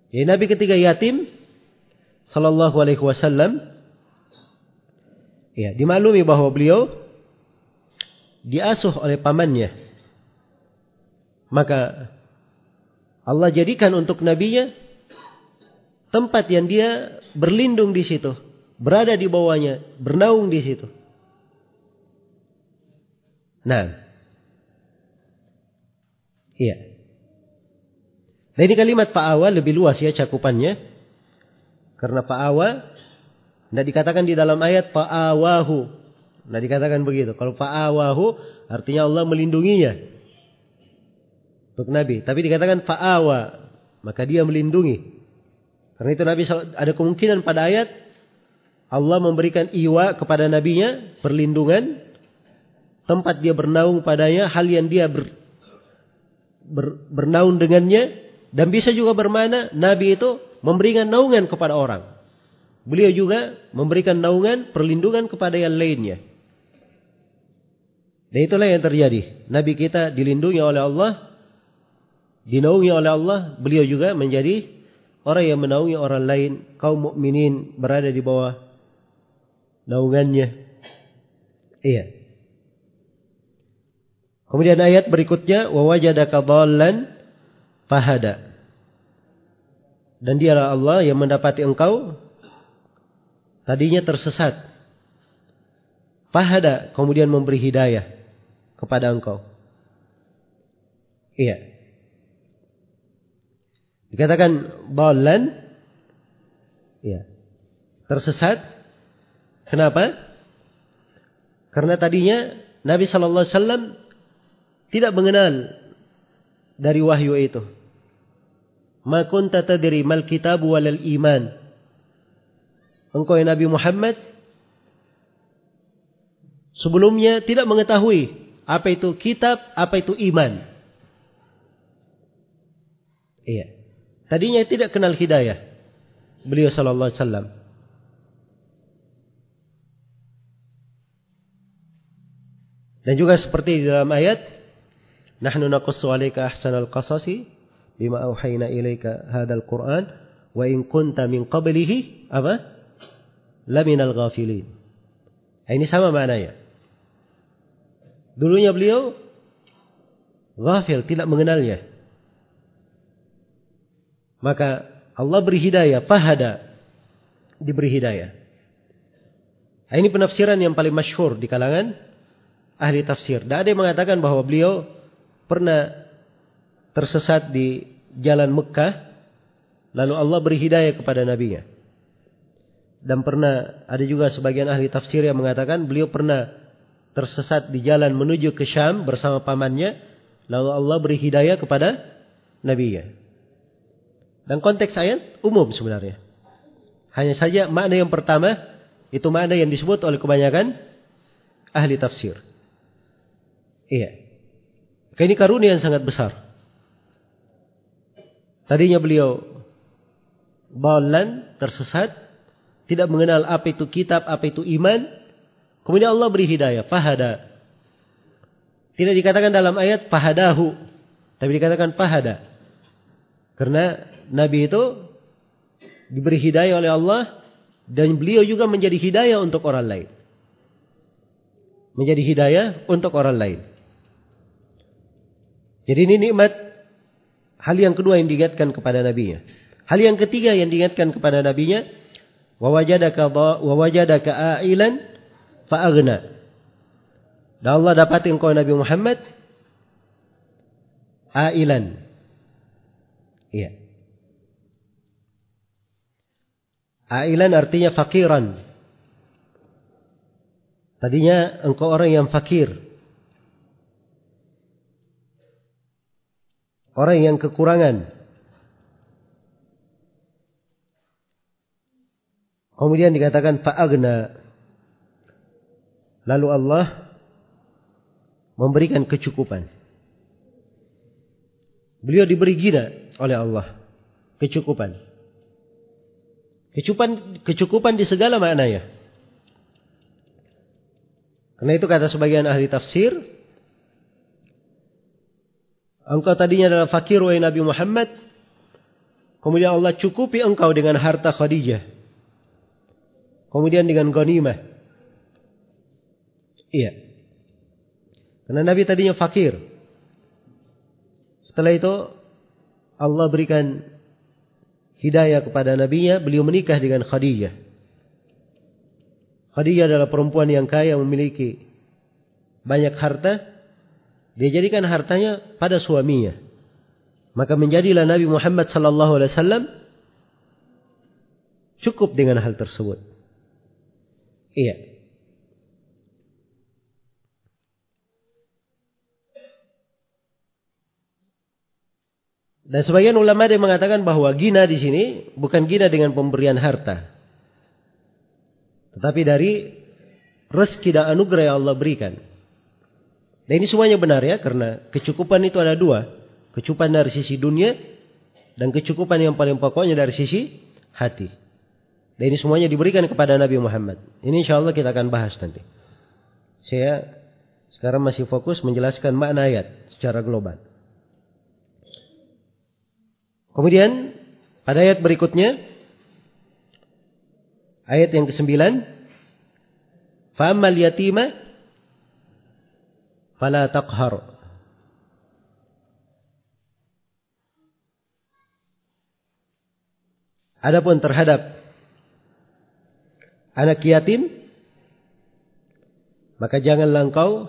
Ya, Nabi ketika yatim sallallahu alaihi wasallam ya, dimaklumi bahwa beliau diasuh oleh pamannya. Maka Allah jadikan untuk nabinya tempat yang dia berlindung di situ, berada di bawahnya, bernaung di situ. Nah, iya. Nah ini kalimat Awa lebih luas ya cakupannya. Karena Awa tidak dikatakan di dalam ayat Awahu, Tidak dikatakan begitu. Kalau Awahu artinya Allah melindunginya untuk Nabi. Tapi dikatakan fa'awa. Maka dia melindungi. Karena itu Nabi ada kemungkinan pada ayat Allah memberikan iwa kepada nabinya, perlindungan, tempat dia bernaung padanya, hal yang dia ber, ber, bernaung dengannya, dan bisa juga bermana Nabi itu memberikan naungan kepada orang. Beliau juga memberikan naungan, perlindungan kepada yang lainnya. Dan itulah yang terjadi. Nabi kita dilindungi oleh Allah dinaungi oleh Allah, beliau juga menjadi orang yang menaungi orang lain, kaum mukminin berada di bawah naungannya. Iya. Kemudian ayat berikutnya wa wajadaka dhallan fahada. Dan dialah Allah yang mendapati engkau tadinya tersesat. Fahada kemudian memberi hidayah kepada engkau. Iya. Dikatakan balan ya. Tersesat. Kenapa? Karena tadinya Nabi sallallahu alaihi wasallam tidak mengenal dari wahyu itu. Ma kunta tadri mal kitab wal iman. Engkau ya Nabi Muhammad sebelumnya tidak mengetahui apa itu kitab, apa itu iman. Iya. Tadinya tidak kenal hidayah. Beliau sallallahu alaihi wasallam. Dan juga seperti di dalam ayat, "Nahnu naqussu 'alaika ahsanal qasasi bima auhayna ilaika hadzal Qur'an wa in kunta min qablihi apa? Laminal ghafilin." Nah, ini sama maknanya. Dulunya beliau ghafil, tidak mengenalnya. Maka Allah beri hidayah, fahada diberi hidayah. Nah, ini penafsiran yang paling masyhur di kalangan ahli tafsir. Dan ada yang mengatakan bahwa beliau pernah tersesat di jalan Mekah, lalu Allah beri hidayah kepada nabinya. Dan pernah ada juga sebagian ahli tafsir yang mengatakan beliau pernah tersesat di jalan menuju ke Syam bersama pamannya, lalu Allah beri hidayah kepada nabinya. Dan konteks ayat umum sebenarnya. Hanya saja makna yang pertama itu makna yang disebut oleh kebanyakan ahli tafsir. Iya. Ini karunia yang sangat besar. Tadinya beliau balan, tersesat, tidak mengenal apa itu kitab, apa itu iman. Kemudian Allah beri hidayah, fahada. Tidak dikatakan dalam ayat fahadahu, tapi dikatakan fahada. Karena Nabi itu diberi hidayah oleh Allah dan beliau juga menjadi hidayah untuk orang lain. Menjadi hidayah untuk orang lain. Jadi ini nikmat hal yang kedua yang diingatkan kepada nabinya. Hal yang ketiga yang diingatkan kepada nabinya, wa wajadaka wa wajadaka ailan fa. Dan Allah dapat engkau Nabi Muhammad ailan. Iya. Ailan artinya fakiran. Tadinya engkau orang yang fakir. Orang yang kekurangan. Kemudian dikatakan fa'agna. Lalu Allah memberikan kecukupan. Beliau diberi gina oleh Allah. Kecukupan. Kecukupan, kecukupan di segala maknanya. Karena itu kata sebagian ahli tafsir. Engkau tadinya adalah fakir wahai Nabi Muhammad. Kemudian Allah cukupi engkau dengan harta Khadijah. Kemudian dengan ghanimah. Iya. Karena Nabi tadinya fakir. Setelah itu Allah berikan hidayah kepada nabinya, beliau menikah dengan Khadijah. Khadijah adalah perempuan yang kaya memiliki banyak harta. Dia jadikan hartanya pada suaminya. Maka menjadilah Nabi Muhammad sallallahu alaihi wasallam cukup dengan hal tersebut. Iya. Dan sebagian ulama ada yang mengatakan bahwa gina di sini bukan gina dengan pemberian harta. Tetapi dari rezeki dan anugerah yang Allah berikan. Dan ini semuanya benar ya, karena kecukupan itu ada dua. Kecukupan dari sisi dunia, dan kecukupan yang paling pokoknya dari sisi hati. Dan ini semuanya diberikan kepada Nabi Muhammad. Ini insya Allah kita akan bahas nanti. Saya sekarang masih fokus menjelaskan makna ayat secara global. Kemudian pada ayat berikutnya ayat yang ke-9 Fa'ammal yatima fala taqhar Adapun terhadap anak yatim, maka janganlah engkau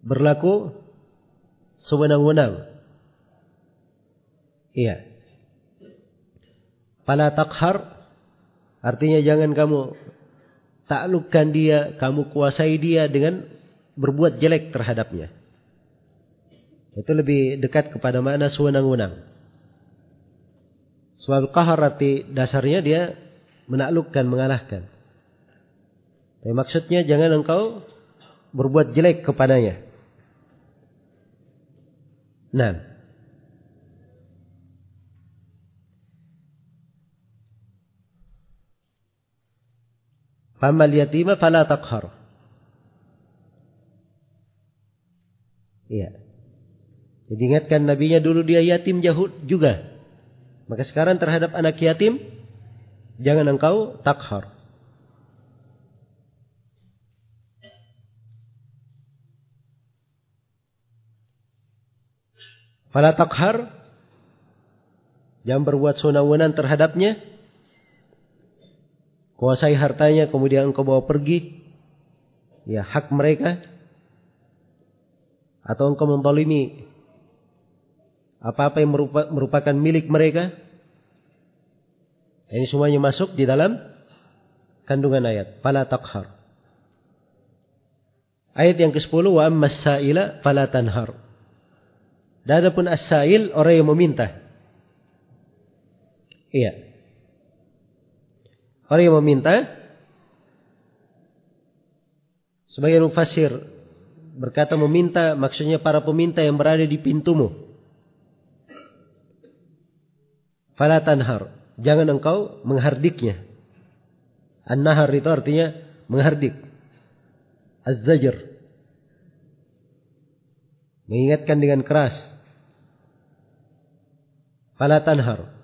berlaku sewenang-wenang. Iya. Pala takhar artinya jangan kamu taklukkan dia, kamu kuasai dia dengan berbuat jelek terhadapnya. Itu lebih dekat kepada makna sewenang-wenang. Sebab kahar arti dasarnya dia menaklukkan, mengalahkan. Tapi maksudnya jangan engkau berbuat jelek kepadanya. Nah. Famal yatima fala taqhar. Iya. Jadi ingatkan nabinya dulu dia yatim jahud juga. Maka sekarang terhadap anak yatim Jangan engkau takhar. Fala takhar. Jangan berbuat sunah terhadapnya. Kuasai hartanya kemudian engkau bawa pergi. Ya hak mereka. Atau engkau mentolimi apa-apa yang merupakan milik mereka ini semuanya masuk di dalam kandungan ayat. Fala takhar. Ayat yang ke-10 wa ammas sa'ila fala tanhar. Dan adapun as-sa'il orang yang meminta. Iya. Orang yang meminta sebagai mufasir berkata meminta maksudnya para peminta yang berada di pintumu. Fala tanhar. Jangan engkau menghardiknya. An-nahar itu artinya menghardik. Az-zajr. Mengingatkan dengan keras. Fala tanhar.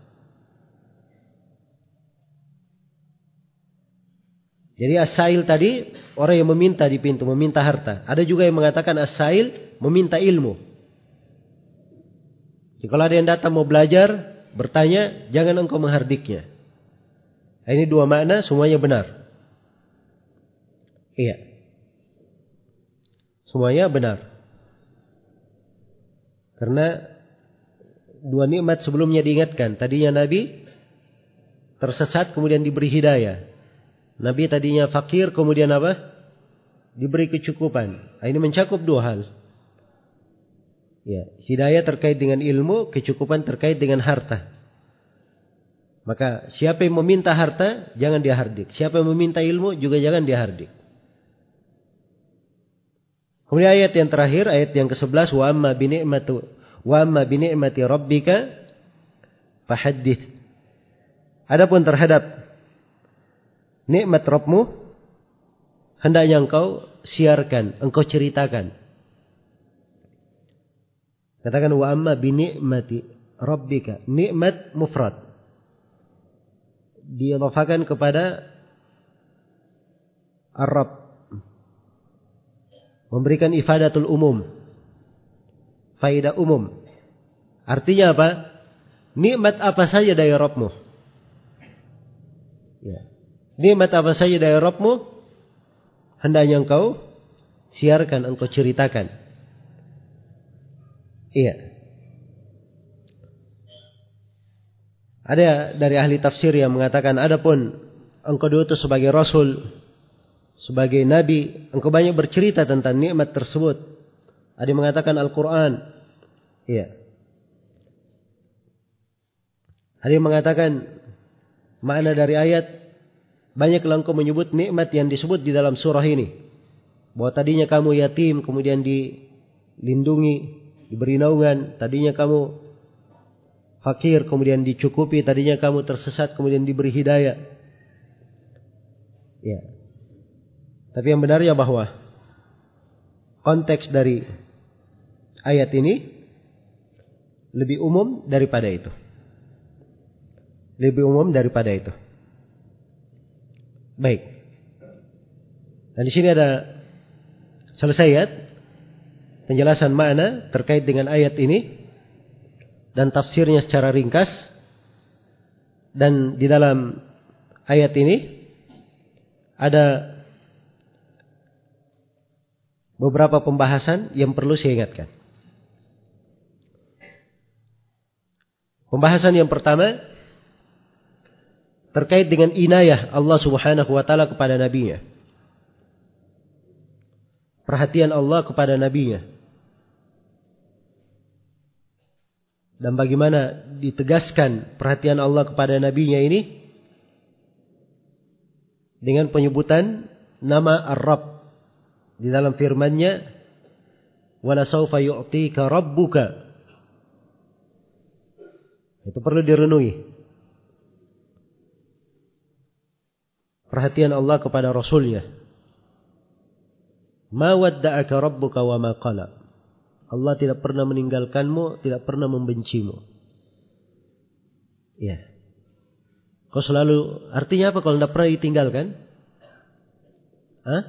Jadi asail tadi orang yang meminta di pintu, meminta harta. Ada juga yang mengatakan asail meminta ilmu. Jadi kalau ada yang datang mau belajar, bertanya, jangan engkau menghardiknya. Nah, ini dua makna, semuanya benar. Iya. Semuanya benar. Karena dua nikmat sebelumnya diingatkan. Tadinya Nabi tersesat kemudian diberi hidayah. Nabi tadinya fakir kemudian apa? Diberi kecukupan. Nah, ini mencakup dua hal. Ya, hidayah terkait dengan ilmu, kecukupan terkait dengan harta. Maka siapa yang meminta harta, jangan dia hardik. Siapa yang meminta ilmu, juga jangan dia hardik. Kemudian ayat yang terakhir, ayat yang ke-11, wa amma bini'matu wa amma bini'mati rabbika fahaddith. Adapun terhadap nikmat Rabbmu hendaknya engkau siarkan, engkau ceritakan. Katakan wa amma bi ni'mati rabbika. Nikmat mufrad. Diidhafakan kepada Ar-Rabb. Memberikan ifadatul umum. Faidah umum. Artinya apa? Nikmat apa saja dari Rabbmu. Ya. Nikmat apa saja dari Rabbmu, hendaknya engkau siarkan, engkau ceritakan. Iya. Ada dari ahli tafsir yang mengatakan, adapun engkau diutus sebagai rasul, sebagai nabi, engkau banyak bercerita tentang nikmat tersebut. Ada yang mengatakan Al-Quran. Iya. Ada yang mengatakan makna dari ayat Banyaklah engkau menyebut nikmat yang disebut di dalam surah ini. Bahwa tadinya kamu yatim, kemudian dilindungi, diberi naungan. Tadinya kamu fakir, kemudian dicukupi. Tadinya kamu tersesat, kemudian diberi hidayah. Ya. Tapi yang benarnya bahwa konteks dari ayat ini lebih umum daripada itu. Lebih umum daripada itu. Baik. Dan di sini ada selesai ayat penjelasan makna terkait dengan ayat ini dan tafsirnya secara ringkas. Dan di dalam ayat ini ada beberapa pembahasan yang perlu saya ingatkan. Pembahasan yang pertama terkait dengan inayah Allah Subhanahu wa taala kepada nabinya. Perhatian Allah kepada nabinya. Dan bagaimana ditegaskan perhatian Allah kepada nabinya ini dengan penyebutan nama Ar-Rabb di dalam firman-Nya wala saufa yu'tika rabbuka itu perlu direnungi perhatian Allah kepada Rasulnya. Ma wadda'aka rabbuka wa ma qala. Allah tidak pernah meninggalkanmu, tidak pernah membencimu. Ya. Kau selalu, artinya apa kalau tidak pernah ditinggalkan? Hah?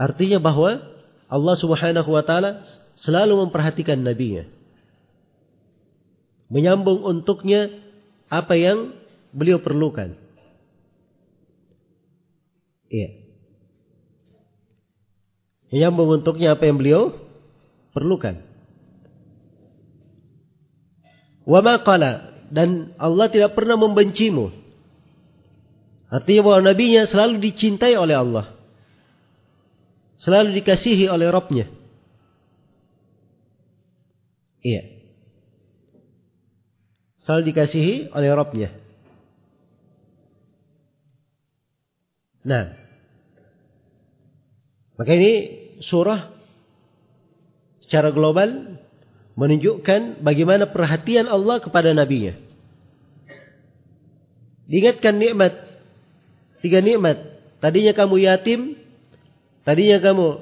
Artinya bahwa Allah subhanahu wa ta'ala selalu memperhatikan nabinya. Menyambung untuknya apa yang beliau perlukan. Iya. Menyambung untuknya apa yang beliau perlukan. Wa dan Allah tidak pernah membencimu. Artinya bahwa nabinya selalu dicintai oleh Allah. Selalu dikasihi oleh Rabbnya. Iya. Selalu dikasihi oleh Rabbnya. Nah. Maka ini surah secara global menunjukkan bagaimana perhatian Allah kepada nabinya. Diingatkan nikmat. Tiga nikmat. Tadinya kamu yatim. Tadinya kamu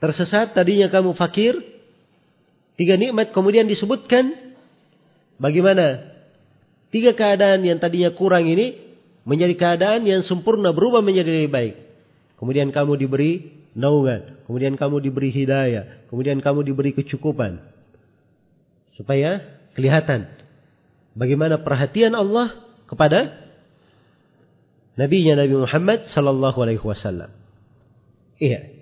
tersesat. Tadinya kamu fakir. Tiga nikmat kemudian disebutkan. Bagaimana tiga keadaan yang tadinya kurang ini menjadi keadaan yang sempurna berubah menjadi lebih baik. Kemudian kamu diberi naungan. Kemudian kamu diberi hidayah. Kemudian kamu diberi kecukupan. Supaya kelihatan bagaimana perhatian Allah kepada Nabi-Nya Nabi Muhammad sallallahu alaihi wasallam. Iya.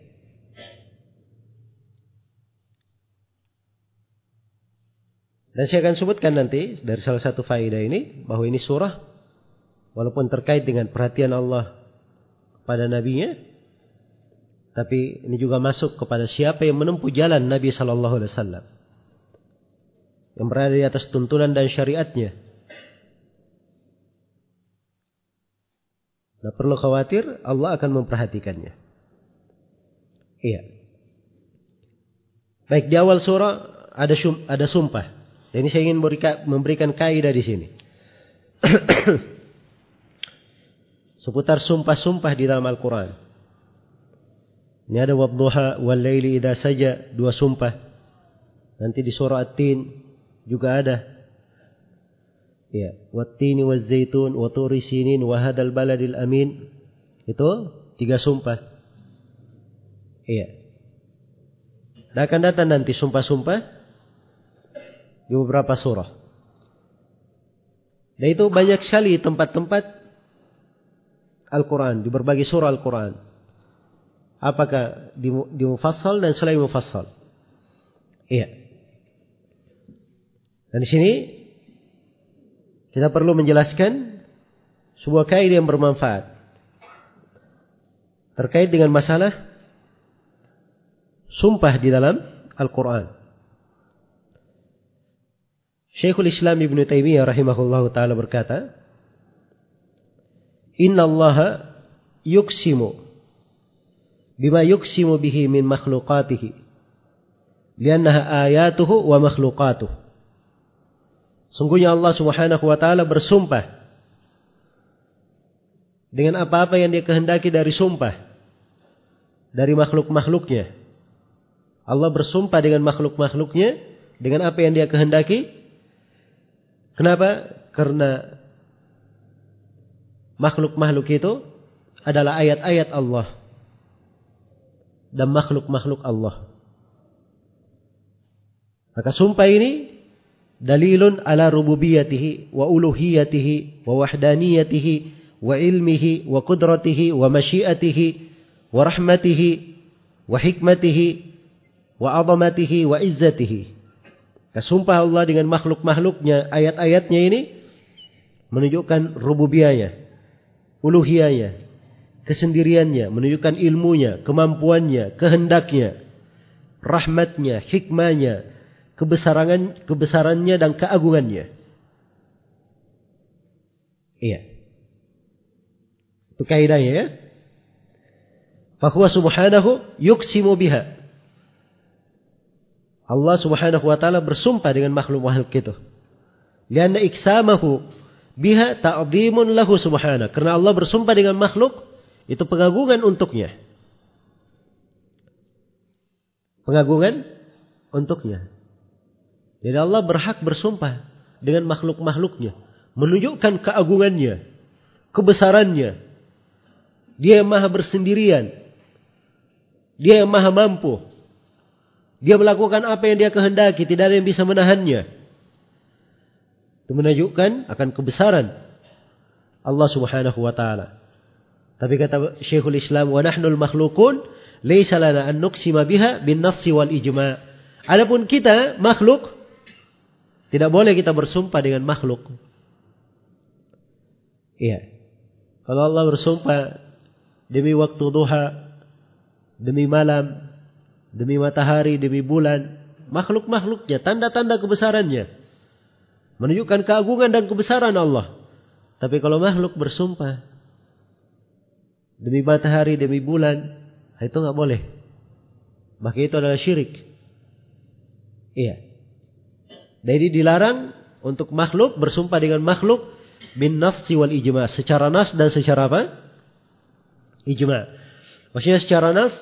Dan saya akan sebutkan nanti dari salah satu faedah ini bahwa ini surah walaupun terkait dengan perhatian Allah pada nabinya tapi ini juga masuk kepada siapa yang menempuh jalan Nabi sallallahu alaihi wasallam yang berada di atas tuntunan dan syariatnya. Nah perlu khawatir Allah akan memperhatikannya. Iya. Baik di awal surah ada ada sumpah. Dan ini saya ingin memberikan kaidah di sini. Seputar sumpah-sumpah di dalam Al-Quran. Ini ada wadduha wal laili idha saja dua sumpah. Nanti di surah At-Tin juga ada. Ya, wattini wal zaitun wa turi sinin wa hadal baladil amin. Itu tiga sumpah. Iya. Dan akan datang nanti sumpah-sumpah di beberapa surah. Dan itu banyak sekali tempat-tempat Al-Quran, di berbagai surah Al-Quran. Apakah di, di mufassal dan selain mufassal. Iya. Dan di sini kita perlu menjelaskan sebuah kaidah yang bermanfaat terkait dengan masalah sumpah di dalam Al-Quran. Syekhul Islam Ibn Taimiyah rahimahullah taala berkata, "Inna Allah yuksimu bima yuksimu bihi min makhluqatihi liannaha ayatuhu wa makhluqatuh." Sungguhnya Allah Subhanahu wa taala bersumpah dengan apa-apa yang dia kehendaki dari sumpah dari makhluk-makhluknya. Allah bersumpah dengan makhluk-makhluknya dengan apa yang dia kehendaki Kenapa? Karena makhluk-makhluk itu adalah ayat-ayat Allah dan makhluk-makhluk Allah. Maka sumpah ini dalilun ala rububiyatihi wa uluhiyatihi wa wahdaniyatihi wa ilmihi wa qudratihi wa masyiatihi wa rahmatihi wa hikmatihi wa azamatihi wa izzatihi. Sumpah Allah dengan makhluk-makhluknya, ayat-ayatnya ini menunjukkan rububiyahnya, uluhiyahnya, kesendiriannya, menunjukkan ilmunya, kemampuannya, kehendaknya, rahmatnya, hikmahnya, kebesaran kebesarannya dan keagungannya. Iya. Itu kaidahnya ya. Fahuwa subhanahu yuksimu biha. Allah Subhanahu wa taala bersumpah dengan makhluk-makhluk itu. Lianna iksamahu biha ta'dhimun lahu subhanahu. Karena Allah bersumpah dengan makhluk itu pengagungan untuknya. Pengagungan untuknya. Jadi Allah berhak bersumpah dengan makhluk-makhluknya. Menunjukkan keagungannya. Kebesarannya. Dia yang maha bersendirian. Dia yang maha mampu. Dia melakukan apa yang dia kehendaki, tidak ada yang bisa menahannya. Itu menunjukkan akan kebesaran Allah Subhanahu wa taala. Tapi kata Syekhul Islam, "Wa nahnul makhlukun laisa lana an nuqsima biha bin nassi wal ijma'." Adapun kita makhluk tidak boleh kita bersumpah dengan makhluk. Iya. Kalau Allah bersumpah demi waktu duha, demi malam, demi matahari, demi bulan, makhluk-makhluknya, tanda-tanda kebesarannya. Menunjukkan keagungan dan kebesaran Allah. Tapi kalau makhluk bersumpah demi matahari, demi bulan, itu nggak boleh. Maka itu adalah syirik. Iya. Jadi dilarang untuk makhluk bersumpah dengan makhluk bin nafsi wal ijma. Secara nas dan secara apa? Ijma. Maksudnya secara nas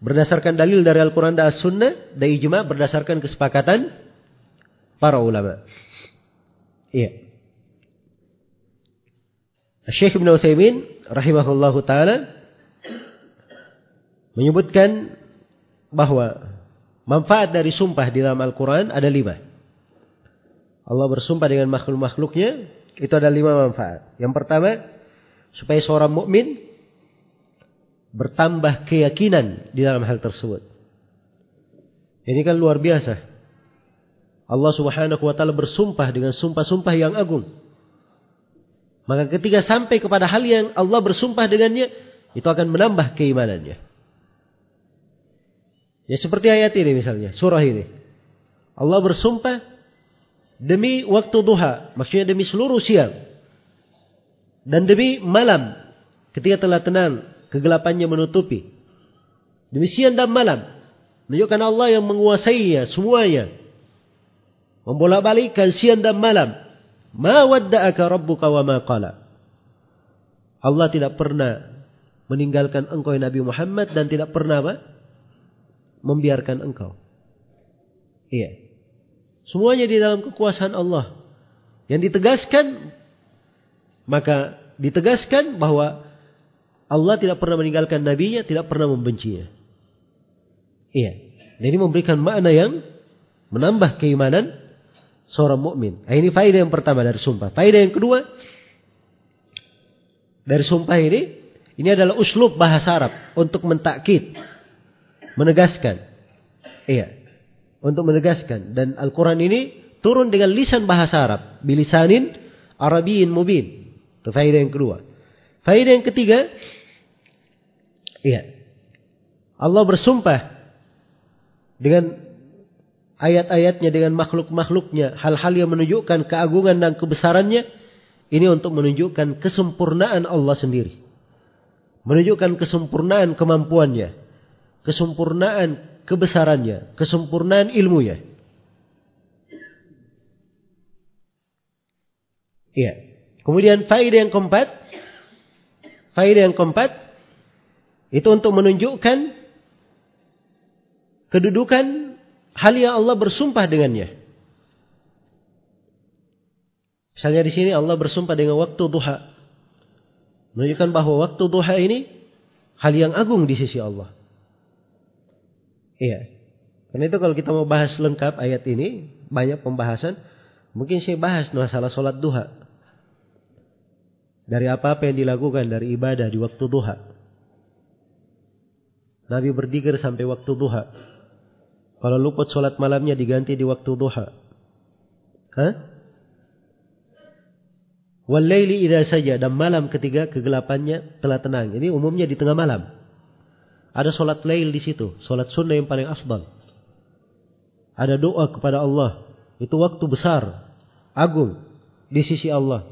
berdasarkan dalil dari Al-Quran dan As-Sunnah dan ijma berdasarkan kesepakatan para ulama. Iya. Syekh Ibn Uthaymin rahimahullahu taala menyebutkan bahwa manfaat dari sumpah di dalam Al-Quran ada lima. Allah bersumpah dengan makhluk-makhluknya, itu ada lima manfaat. Yang pertama, supaya seorang mukmin bertambah keyakinan di dalam hal tersebut. Ini kan luar biasa. Allah subhanahu wa ta'ala bersumpah dengan sumpah-sumpah yang agung. Maka ketika sampai kepada hal yang Allah bersumpah dengannya, itu akan menambah keimanannya. Ya seperti ayat ini misalnya, surah ini. Allah bersumpah demi waktu duha, maksudnya demi seluruh siang. Dan demi malam ketika telah tenang, kegelapannya menutupi. Demi siang dan malam. Menunjukkan Allah yang menguasainya semuanya. Membolak-balikkan siang dan malam. Ma wadda'aka rabbuka wa ma qala. Allah tidak pernah meninggalkan engkau Nabi Muhammad dan tidak pernah apa? membiarkan engkau. Iya. Semuanya di dalam kekuasaan Allah. Yang ditegaskan, maka ditegaskan bahwa Allah tidak pernah meninggalkan nabinya, tidak pernah membencinya. Iya. Ini memberikan makna yang menambah keimanan seorang mukmin. Nah, ini faedah yang pertama dari sumpah. Faedah yang kedua dari sumpah ini, ini adalah uslub bahasa Arab untuk mentakkid menegaskan. Iya. Untuk menegaskan. Dan Al-Quran ini turun dengan lisan bahasa Arab. Bilisanin Arabiyin mubin. Itu faedah yang kedua. Faedah yang ketiga. Iya. Allah bersumpah dengan ayat-ayatnya dengan makhluk-makhluknya, hal-hal yang menunjukkan keagungan dan kebesarannya, ini untuk menunjukkan kesempurnaan Allah sendiri. Menunjukkan kesempurnaan kemampuannya kesempurnaan kebesarannya, kesempurnaan ilmunya. Iya. Kemudian faedah yang keempat, faedah yang keempat itu untuk menunjukkan kedudukan hal yang Allah bersumpah dengannya. Misalnya di sini Allah bersumpah dengan waktu duha. Menunjukkan bahwa waktu duha ini hal yang agung di sisi Allah. Iya. Karena itu kalau kita mau bahas lengkap ayat ini, banyak pembahasan, mungkin saya bahas masalah sholat duha. Dari apa-apa yang dilakukan dari ibadah di waktu duha. Nabi berdikir sampai waktu duha. Kalau luput sholat malamnya diganti di waktu duha. Hah? Walaili idha saja dan malam ketika kegelapannya telah tenang. Ini umumnya di tengah malam. Ada solat lail di situ, solat sunnah yang paling afdal. Ada doa kepada Allah, itu waktu besar, agung di sisi Allah.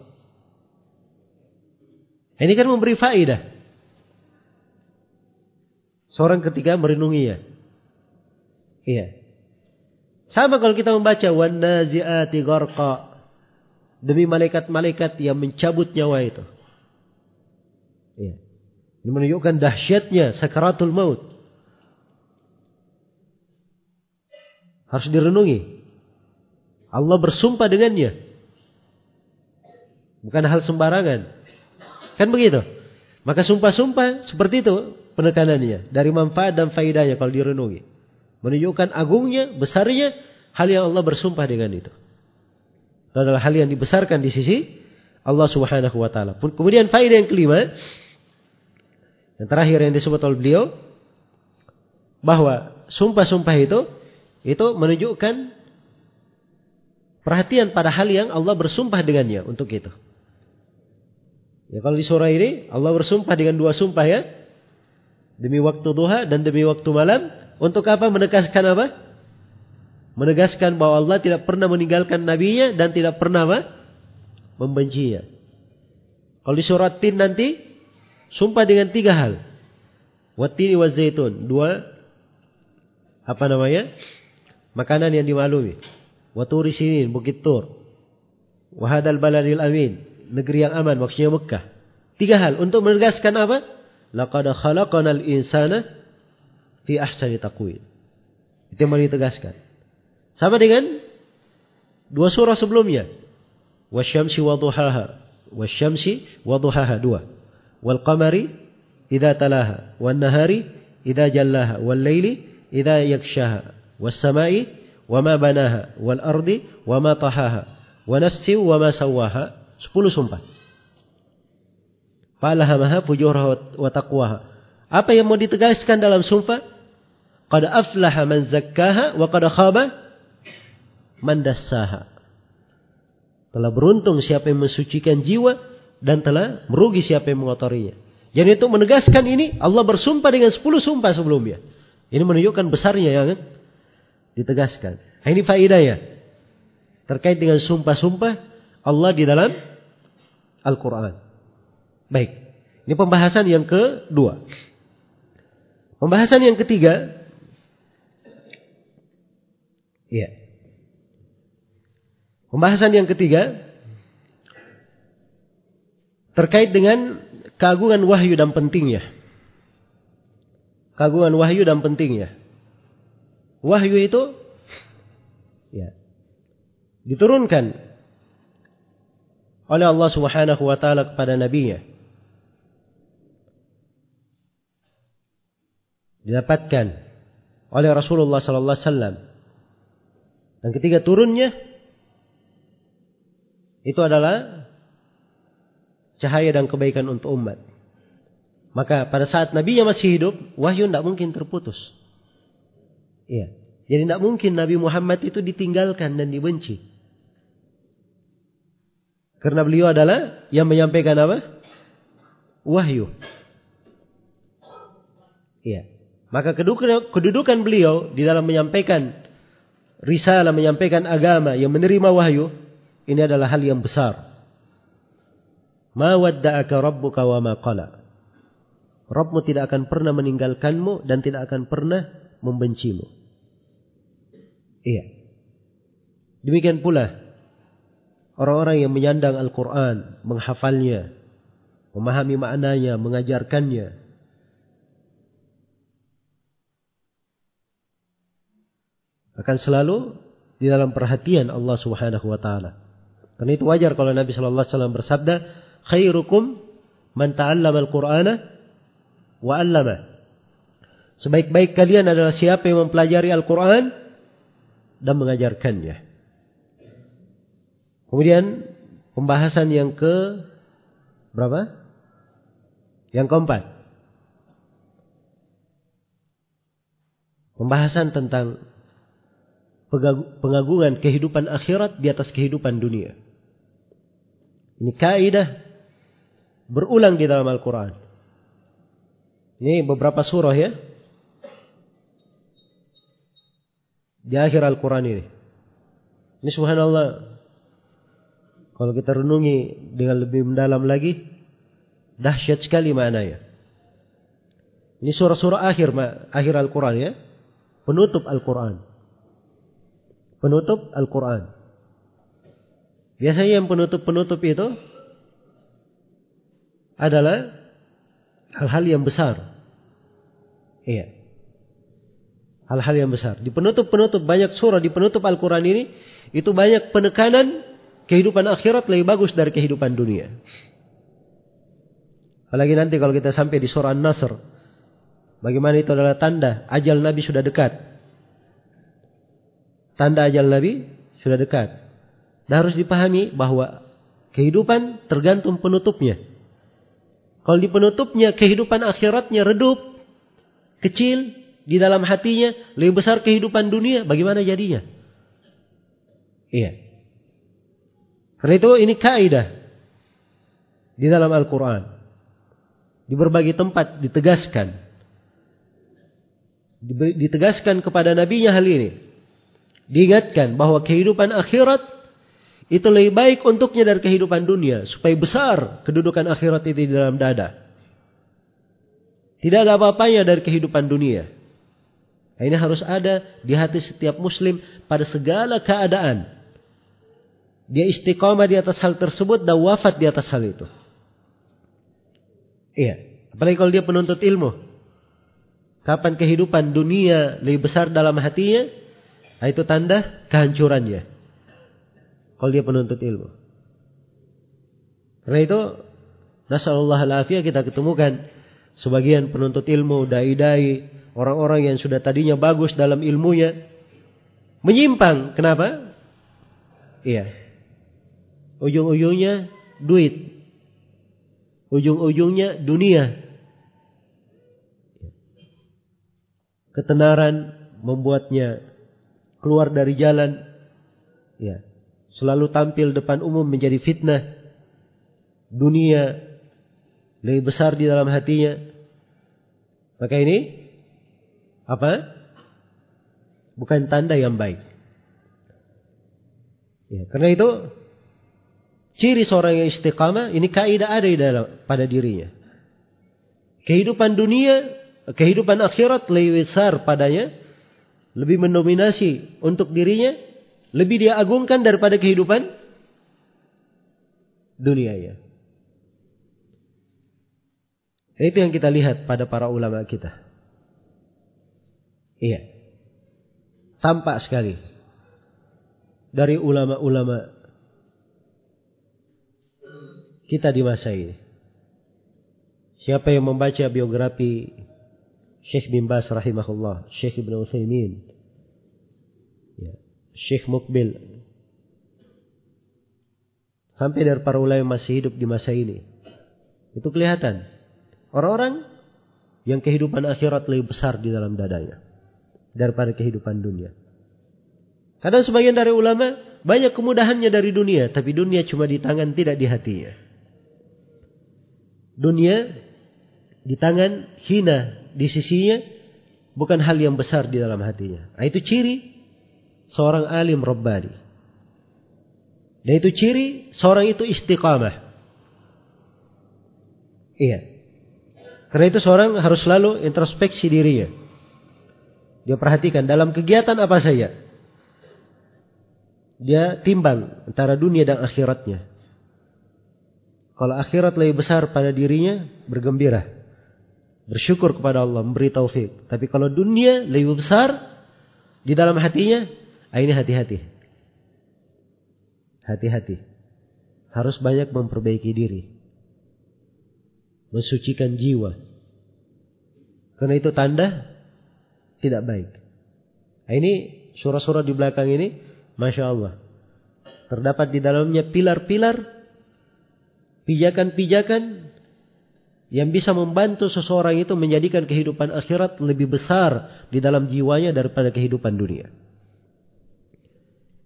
Ini kan memberi faedah. Seorang ketika merenunginya. Iya. Sama kalau kita membaca wan nazi'ati gharqa demi malaikat-malaikat yang mencabut nyawa itu. Iya. Ini menunjukkan dahsyatnya sakaratul maut. Harus direnungi. Allah bersumpah dengannya. Bukan hal sembarangan. Kan begitu? Maka sumpah-sumpah seperti itu penekanannya. Dari manfaat dan faidahnya kalau direnungi. Menunjukkan agungnya, besarnya hal yang Allah bersumpah dengan itu. Itu adalah hal yang dibesarkan di sisi Allah subhanahu wa ta'ala. Kemudian faidah yang kelima. Yang terakhir yang disebut oleh beliau bahwa sumpah-sumpah itu itu menunjukkan perhatian pada hal yang Allah bersumpah dengannya untuk itu. Ya kalau di surah ini Allah bersumpah dengan dua sumpah ya. Demi waktu duha dan demi waktu malam. Untuk apa? Menegaskan apa? Menegaskan bahwa Allah tidak pernah meninggalkan nabinya dan tidak pernah apa? Membencinya. Kalau di surat Tin nanti Sumpah dengan tiga hal. Watini wa zaitun. Dua. Apa namanya? makanan yang dimaklumi. Wa turi sinin, Bukit Tur. Wa hadal baladil amin, negeri yang aman maksudnya Mekah. Tiga hal untuk menegaskan apa? Laqad khalaqanal insana fi ahsani taqwim. Itu yang mau ditegaskan. Sama dengan dua surah sebelumnya. Wasyamsi wa duhaha. Wasyamsi wa duhaha dua. Wal qamari idza talaha. Wan nahari idza jallaha. Wal laili idza yakshaha. Was samai wa ma banaha. Wal ardi wa ma tahaha. Wa nafsi wa ma sawaha. Sepuluh sumpah. Falahamaha fujuraha wa taqwaha. Apa yang mau ditegaskan dalam sumpah? Qad aflaha man zakkaha wa qad khaba man dassaha. Telah beruntung siapa yang mensucikan jiwa dan telah merugi siapa yang mengotorinya. Jadi itu menegaskan ini Allah bersumpah dengan sepuluh sumpah sebelumnya. Ini menunjukkan besarnya ya kan? Ditegaskan. Nah, ini faidah ya. Terkait dengan sumpah-sumpah Allah di dalam Al-Quran. Baik. Ini pembahasan yang kedua. Pembahasan yang ketiga. Iya. Pembahasan yang ketiga. Terkait dengan keagungan wahyu dan pentingnya. Keagungan wahyu dan pentingnya. Wahyu itu ya, diturunkan oleh Allah Subhanahu wa taala kepada nabinya didapatkan oleh Rasulullah sallallahu alaihi wasallam. Dan ketika turunnya itu adalah cahaya dan kebaikan untuk umat. Maka pada saat Nabi masih hidup, wahyu tidak mungkin terputus. Iya. Jadi tidak mungkin Nabi Muhammad itu ditinggalkan dan dibenci. Karena beliau adalah yang menyampaikan apa? Wahyu. Iya. Maka kedudukan beliau di dalam menyampaikan risalah, menyampaikan agama yang menerima wahyu, ini adalah hal yang besar. Ma wadda'aka rabbuka wa ma qala. Rabbmu tidak akan pernah meninggalkanmu dan tidak akan pernah membencimu. Iya. Demikian pula orang-orang yang menyandang Al-Quran, menghafalnya, memahami maknanya, mengajarkannya, akan selalu di dalam perhatian Allah Subhanahu wa taala. Karena itu wajar kalau Nabi sallallahu alaihi wasallam bersabda, "Khairukum man ta'allama al-Qur'ana wa 'allama." Sebaik-baik kalian adalah siapa yang mempelajari Al-Qur'an dan mengajarkannya. Kemudian pembahasan yang ke berapa? Yang keempat. Pembahasan tentang pengagungan kehidupan akhirat di atas kehidupan dunia. Ini kaidah berulang di dalam Al-Quran. Ini beberapa surah ya. Di akhir Al-Quran ini. Ini subhanallah. Kalau kita renungi dengan lebih mendalam lagi. Dahsyat sekali maknanya. Ini surah-surah akhir akhir Al-Quran ya. Penutup Al-Quran penutup Al-Quran. Biasanya yang penutup-penutup itu adalah hal-hal yang besar. Iya. Hal-hal yang besar. Di penutup-penutup banyak surah di penutup Al-Quran ini itu banyak penekanan kehidupan akhirat lebih bagus dari kehidupan dunia. Apalagi nanti kalau kita sampai di surah An-Nasr. Bagaimana itu adalah tanda ajal Nabi sudah dekat. Tanda ajal Nabi sudah dekat. Dan harus dipahami bahwa kehidupan tergantung penutupnya. Kalau di penutupnya kehidupan akhiratnya redup, kecil, di dalam hatinya lebih besar kehidupan dunia, bagaimana jadinya? Iya. Karena itu ini kaidah di dalam Al-Quran. Di berbagai tempat ditegaskan. Ditegaskan kepada nabinya hal ini diingatkan bahwa kehidupan akhirat itu lebih baik untuknya dari kehidupan dunia supaya besar kedudukan akhirat itu di dalam dada. Tidak ada apa-apanya dari kehidupan dunia. Ini harus ada di hati setiap muslim pada segala keadaan. Dia istiqomah di atas hal tersebut dan wafat di atas hal itu. Iya. Apalagi kalau dia penuntut ilmu. Kapan kehidupan dunia lebih besar dalam hatinya, nah itu tanda kehancurannya. Kalau dia penuntut ilmu. Karena itu, nasallallahu alaihi kita ketemukan sebagian penuntut ilmu, dai-dai, orang-orang yang sudah tadinya bagus dalam ilmunya, menyimpang. Kenapa? Iya. Ujung-ujungnya duit. Ujung-ujungnya dunia. Ketenaran membuatnya keluar dari jalan. Ya. Selalu tampil depan umum menjadi fitnah. Dunia lebih besar di dalam hatinya. Maka ini apa? Bukan tanda yang baik. Ya, karena itu Ciri seorang yang istiqamah ini kaidah ada di dalam pada dirinya. Kehidupan dunia, kehidupan akhirat lebih besar padanya, lebih mendominasi untuk dirinya, lebih dia agungkan daripada kehidupan dunia ya. Itu yang kita lihat pada para ulama kita. Iya. Tampak sekali. Dari ulama-ulama kita di masa ini. Siapa yang membaca biografi Syekh bin Bas rahimahullah, Syekh Ibn Uthaymin, ya, Syekh Mukbil, sampai dari para ulama masih hidup di masa ini, itu kelihatan. Orang-orang yang kehidupan akhirat lebih besar di dalam dadanya daripada kehidupan dunia. Kadang sebagian dari ulama banyak kemudahannya dari dunia, tapi dunia cuma di tangan tidak di hatinya. Dunia di tangan hina di sisinya bukan hal yang besar di dalam hatinya. Nah, itu ciri seorang alim Rabbani. Dan itu ciri seorang itu istiqamah. Iya. Karena itu seorang harus selalu introspeksi dirinya. Dia perhatikan dalam kegiatan apa saja. Dia timbang antara dunia dan akhiratnya. Kalau akhirat lebih besar pada dirinya, bergembira. Bersyukur kepada Allah, memberi taufik. Tapi kalau dunia lebih besar di dalam hatinya, ah, ini hati-hati. Hati-hati. Harus banyak memperbaiki diri. Mensucikan jiwa. Karena itu tanda tidak baik. Nah, ini surah-surah di belakang ini, Masya Allah. Terdapat di dalamnya pilar-pilar pijakan-pijakan yang bisa membantu seseorang itu menjadikan kehidupan akhirat lebih besar di dalam jiwanya daripada kehidupan dunia.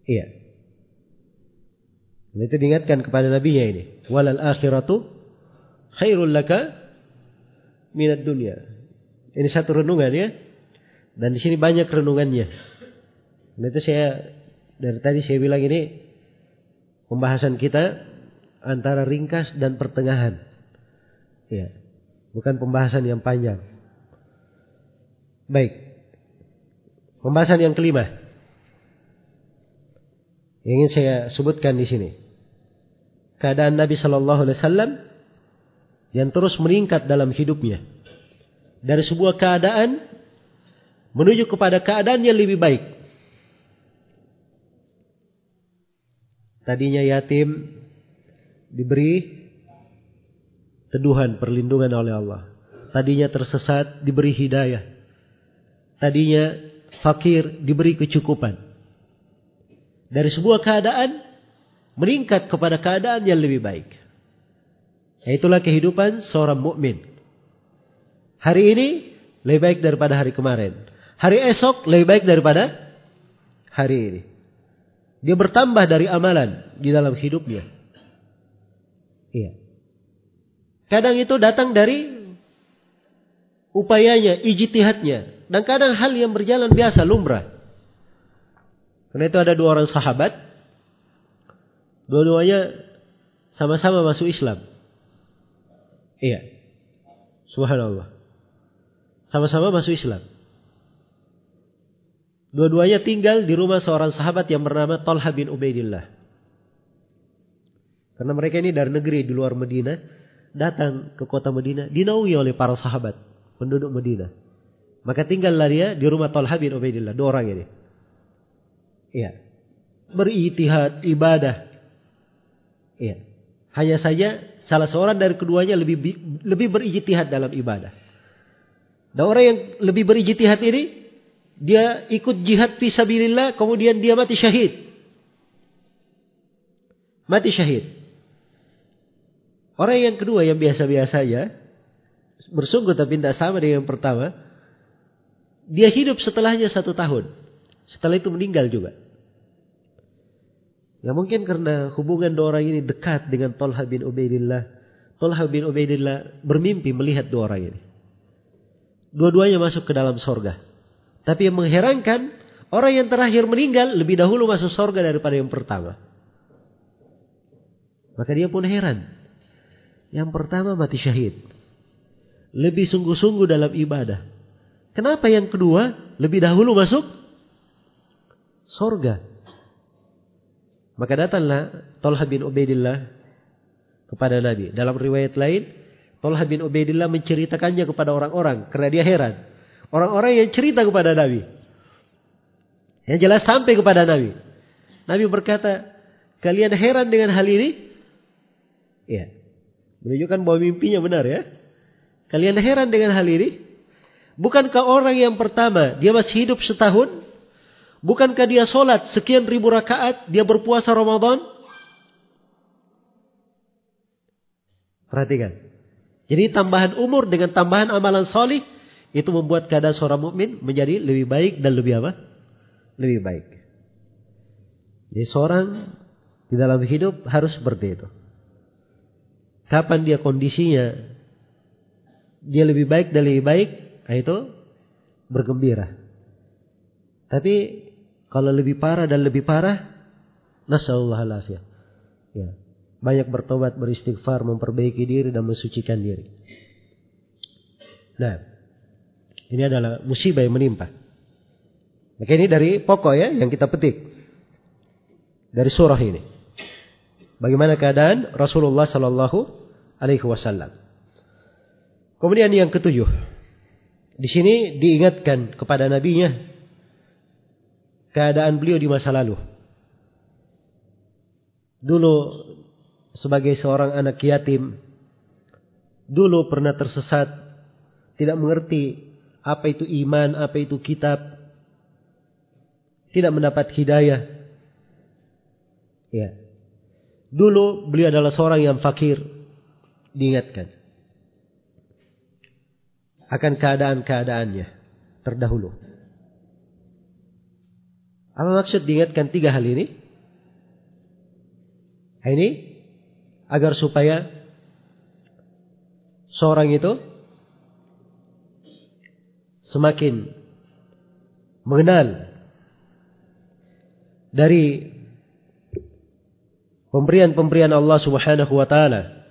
Iya. Itu diingatkan kepada Nabi nya ini. Walal akhiratu khairul laka minat dunia. Ini satu renungan ya. Dan di sini banyak renungannya. Dan itu saya dari tadi saya bilang ini pembahasan kita antara ringkas dan pertengahan. Ya, bukan pembahasan yang panjang. Baik. Pembahasan yang kelima. Yang ingin saya sebutkan di sini. Keadaan Nabi Shallallahu Alaihi Wasallam yang terus meningkat dalam hidupnya. Dari sebuah keadaan menuju kepada keadaan yang lebih baik. Tadinya yatim, diberi teduhan, perlindungan oleh Allah. Tadinya tersesat, diberi hidayah. Tadinya fakir, diberi kecukupan. Dari sebuah keadaan, meningkat kepada keadaan yang lebih baik. Itulah kehidupan seorang mukmin. Hari ini lebih baik daripada hari kemarin. Hari esok lebih baik daripada hari ini. Dia bertambah dari amalan di dalam hidupnya. Iya. Kadang itu datang dari upayanya, ijtihadnya. Dan kadang hal yang berjalan biasa, lumrah. Karena itu ada dua orang sahabat. Dua-duanya sama-sama masuk Islam. Iya. Subhanallah. Sama-sama masuk Islam. Dua-duanya tinggal di rumah seorang sahabat yang bernama Talha bin Ubaidillah. Karena mereka ini dari negeri di luar Medina, datang ke kota Medina, dinaungi oleh para sahabat, penduduk Medina. Maka tinggallah dia di rumah Talha bin Ubaidillah, dua orang ini. Iya. Beritihad, ibadah. Iya. Hanya saja salah seorang dari keduanya lebih lebih berijtihad dalam ibadah. Dan orang yang lebih berijtihad ini dia ikut jihad fisabilillah, kemudian dia mati syahid. Mati syahid. Orang yang kedua yang biasa-biasa ya, bersungguh tapi tidak sama dengan yang pertama. Dia hidup setelahnya satu tahun. Setelah itu meninggal juga. Ya mungkin karena hubungan dua orang ini dekat dengan Tolha bin Ubaidillah. Tolha bin Ubaidillah bermimpi melihat dua orang ini. Dua-duanya masuk ke dalam sorga. Tapi yang mengherankan, orang yang terakhir meninggal lebih dahulu masuk surga daripada yang pertama. Maka dia pun heran. Yang pertama mati syahid. Lebih sungguh-sungguh dalam ibadah. Kenapa yang kedua lebih dahulu masuk surga? Maka datanglah Tolha bin Ubaidillah kepada Nabi. Dalam riwayat lain, Tolha bin Ubaidillah menceritakannya kepada orang-orang karena dia heran. Orang-orang yang cerita kepada Nabi. Yang jelas sampai kepada Nabi. Nabi berkata, kalian heran dengan hal ini? Ya. Menunjukkan bahwa mimpinya benar ya. Kalian heran dengan hal ini? Bukankah orang yang pertama, dia masih hidup setahun? Bukankah dia sholat sekian ribu rakaat, dia berpuasa Ramadan? Perhatikan. Jadi tambahan umur dengan tambahan amalan solih itu membuat keadaan seorang mukmin menjadi lebih baik dan lebih apa? Lebih baik. Jadi seorang di dalam hidup harus seperti itu. Kapan dia kondisinya dia lebih baik dan lebih baik, nah itu bergembira. Tapi kalau lebih parah dan lebih parah, nasallahu alaihi Ya. Banyak bertobat, beristighfar, memperbaiki diri dan mensucikan diri. Nah, ini adalah musibah yang menimpa. Maka ini dari pokok ya yang kita petik. Dari surah ini. Bagaimana keadaan Rasulullah Sallallahu Alaihi Wasallam. Kemudian yang ketujuh. Di sini diingatkan kepada nabinya keadaan beliau di masa lalu. Dulu sebagai seorang anak yatim, dulu pernah tersesat, tidak mengerti apa itu iman, apa itu kitab. Tidak mendapat hidayah. Ya. Dulu beliau adalah seorang yang fakir. Diingatkan. Akan keadaan-keadaannya. Terdahulu. Apa maksud diingatkan tiga hal ini? Ini agar supaya seorang itu semakin mengenal dari pemberian-pemberian Allah Subhanahu wa taala.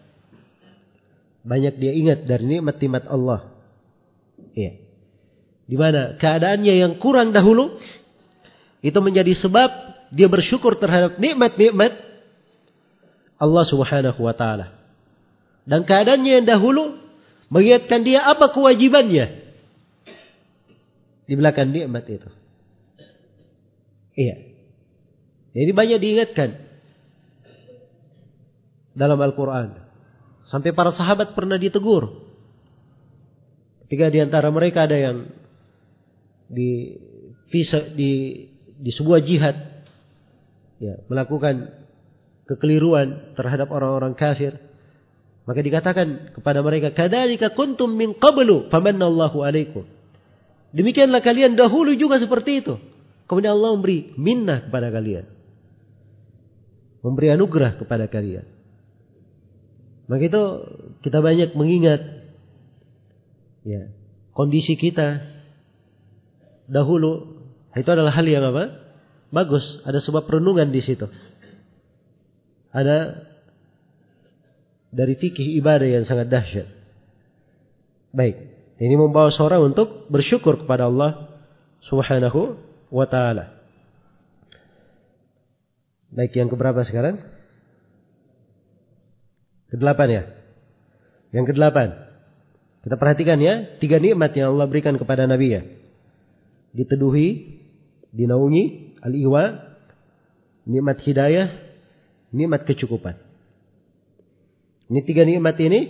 Banyak dia ingat dari nikmat-nikmat Allah. Iya. Di mana keadaannya yang kurang dahulu itu menjadi sebab dia bersyukur terhadap nikmat-nikmat Allah Subhanahu wa taala. Dan keadaannya yang dahulu mengingatkan dia apa kewajibannya di belakang nikmat itu. Iya. Jadi banyak diingatkan dalam Al-Quran. Sampai para sahabat pernah ditegur. Ketika di antara mereka ada yang di di di sebuah jihad ya, melakukan kekeliruan terhadap orang-orang kafir maka dikatakan kepada mereka kadzalika kuntum min qablu famanallahu alaikum Demikianlah kalian dahulu juga seperti itu. Kemudian Allah memberi minnah kepada kalian. Memberi anugerah kepada kalian. Maka itu kita banyak mengingat ya, kondisi kita dahulu itu adalah hal yang apa? Bagus, ada sebab renungan di situ. Ada dari fikih ibadah yang sangat dahsyat. Baik. Ini membawa seorang untuk bersyukur kepada Allah Subhanahu wa taala. Baik yang keberapa sekarang? Kedelapan ya. Yang kedelapan. Kita perhatikan ya, tiga nikmat yang Allah berikan kepada Nabi ya. Diteduhi, dinaungi, al-iwa, nikmat hidayah, nikmat kecukupan. Ini tiga nikmat ini,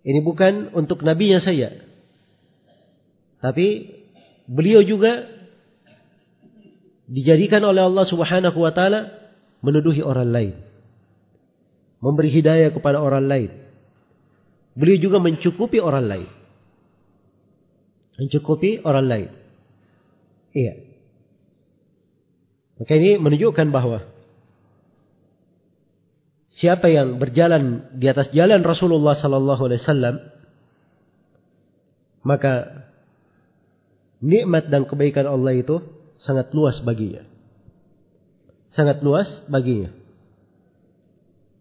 ini bukan untuk nabinya saya. Tapi beliau juga dijadikan oleh Allah Subhanahu wa taala menuduhi orang lain. Memberi hidayah kepada orang lain. Beliau juga mencukupi orang lain. Mencukupi orang lain. Iya. Maka ini menunjukkan bahwa siapa yang berjalan di atas jalan Rasulullah sallallahu alaihi wasallam maka nikmat dan kebaikan Allah itu sangat luas baginya. Sangat luas baginya.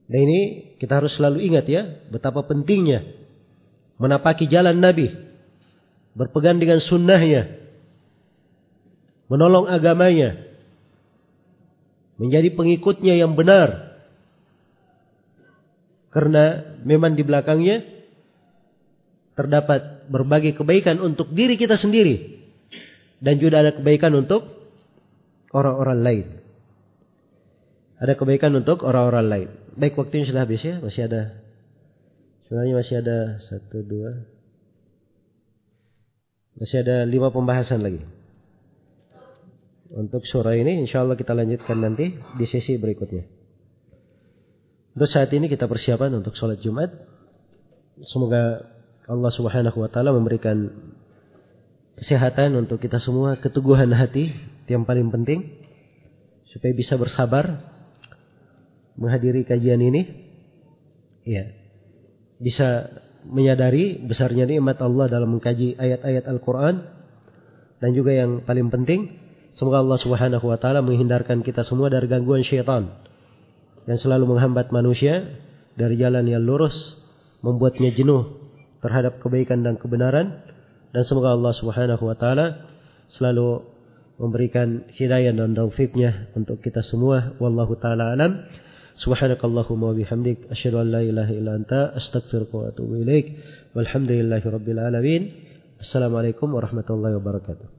Dan ini kita harus selalu ingat ya, betapa pentingnya menapaki jalan Nabi, berpegang dengan sunnahnya, menolong agamanya, menjadi pengikutnya yang benar. Karena memang di belakangnya terdapat berbagai kebaikan untuk diri kita sendiri dan juga ada kebaikan untuk orang-orang lain. Ada kebaikan untuk orang-orang lain. Baik waktunya sudah habis ya, masih ada. Sebenarnya masih ada satu dua, masih ada lima pembahasan lagi. Untuk surah ini insya Allah kita lanjutkan nanti di sesi berikutnya. Untuk saat ini kita persiapan untuk sholat Jumat. Semoga Allah Subhanahu wa taala memberikan kesehatan untuk kita semua, keteguhan hati yang paling penting supaya bisa bersabar menghadiri kajian ini. Ya. Bisa menyadari besarnya nikmat Allah dalam mengkaji ayat-ayat Al-Qur'an dan juga yang paling penting semoga Allah Subhanahu wa taala menghindarkan kita semua dari gangguan syaitan yang selalu menghambat manusia dari jalan yang lurus, membuatnya jenuh terhadap kebaikan dan kebenaran dan semoga Allah Subhanahu wa taala selalu memberikan hidayah dan taufiknya untuk kita semua wallahu taala alam subhanakallahumma bihamdik asyhadu an la ilaha illa anta astaghfiruka wa atubu ilaik. Walhamdulillahi rabbil alamin. Assalamualaikum warahmatullahi wabarakatuh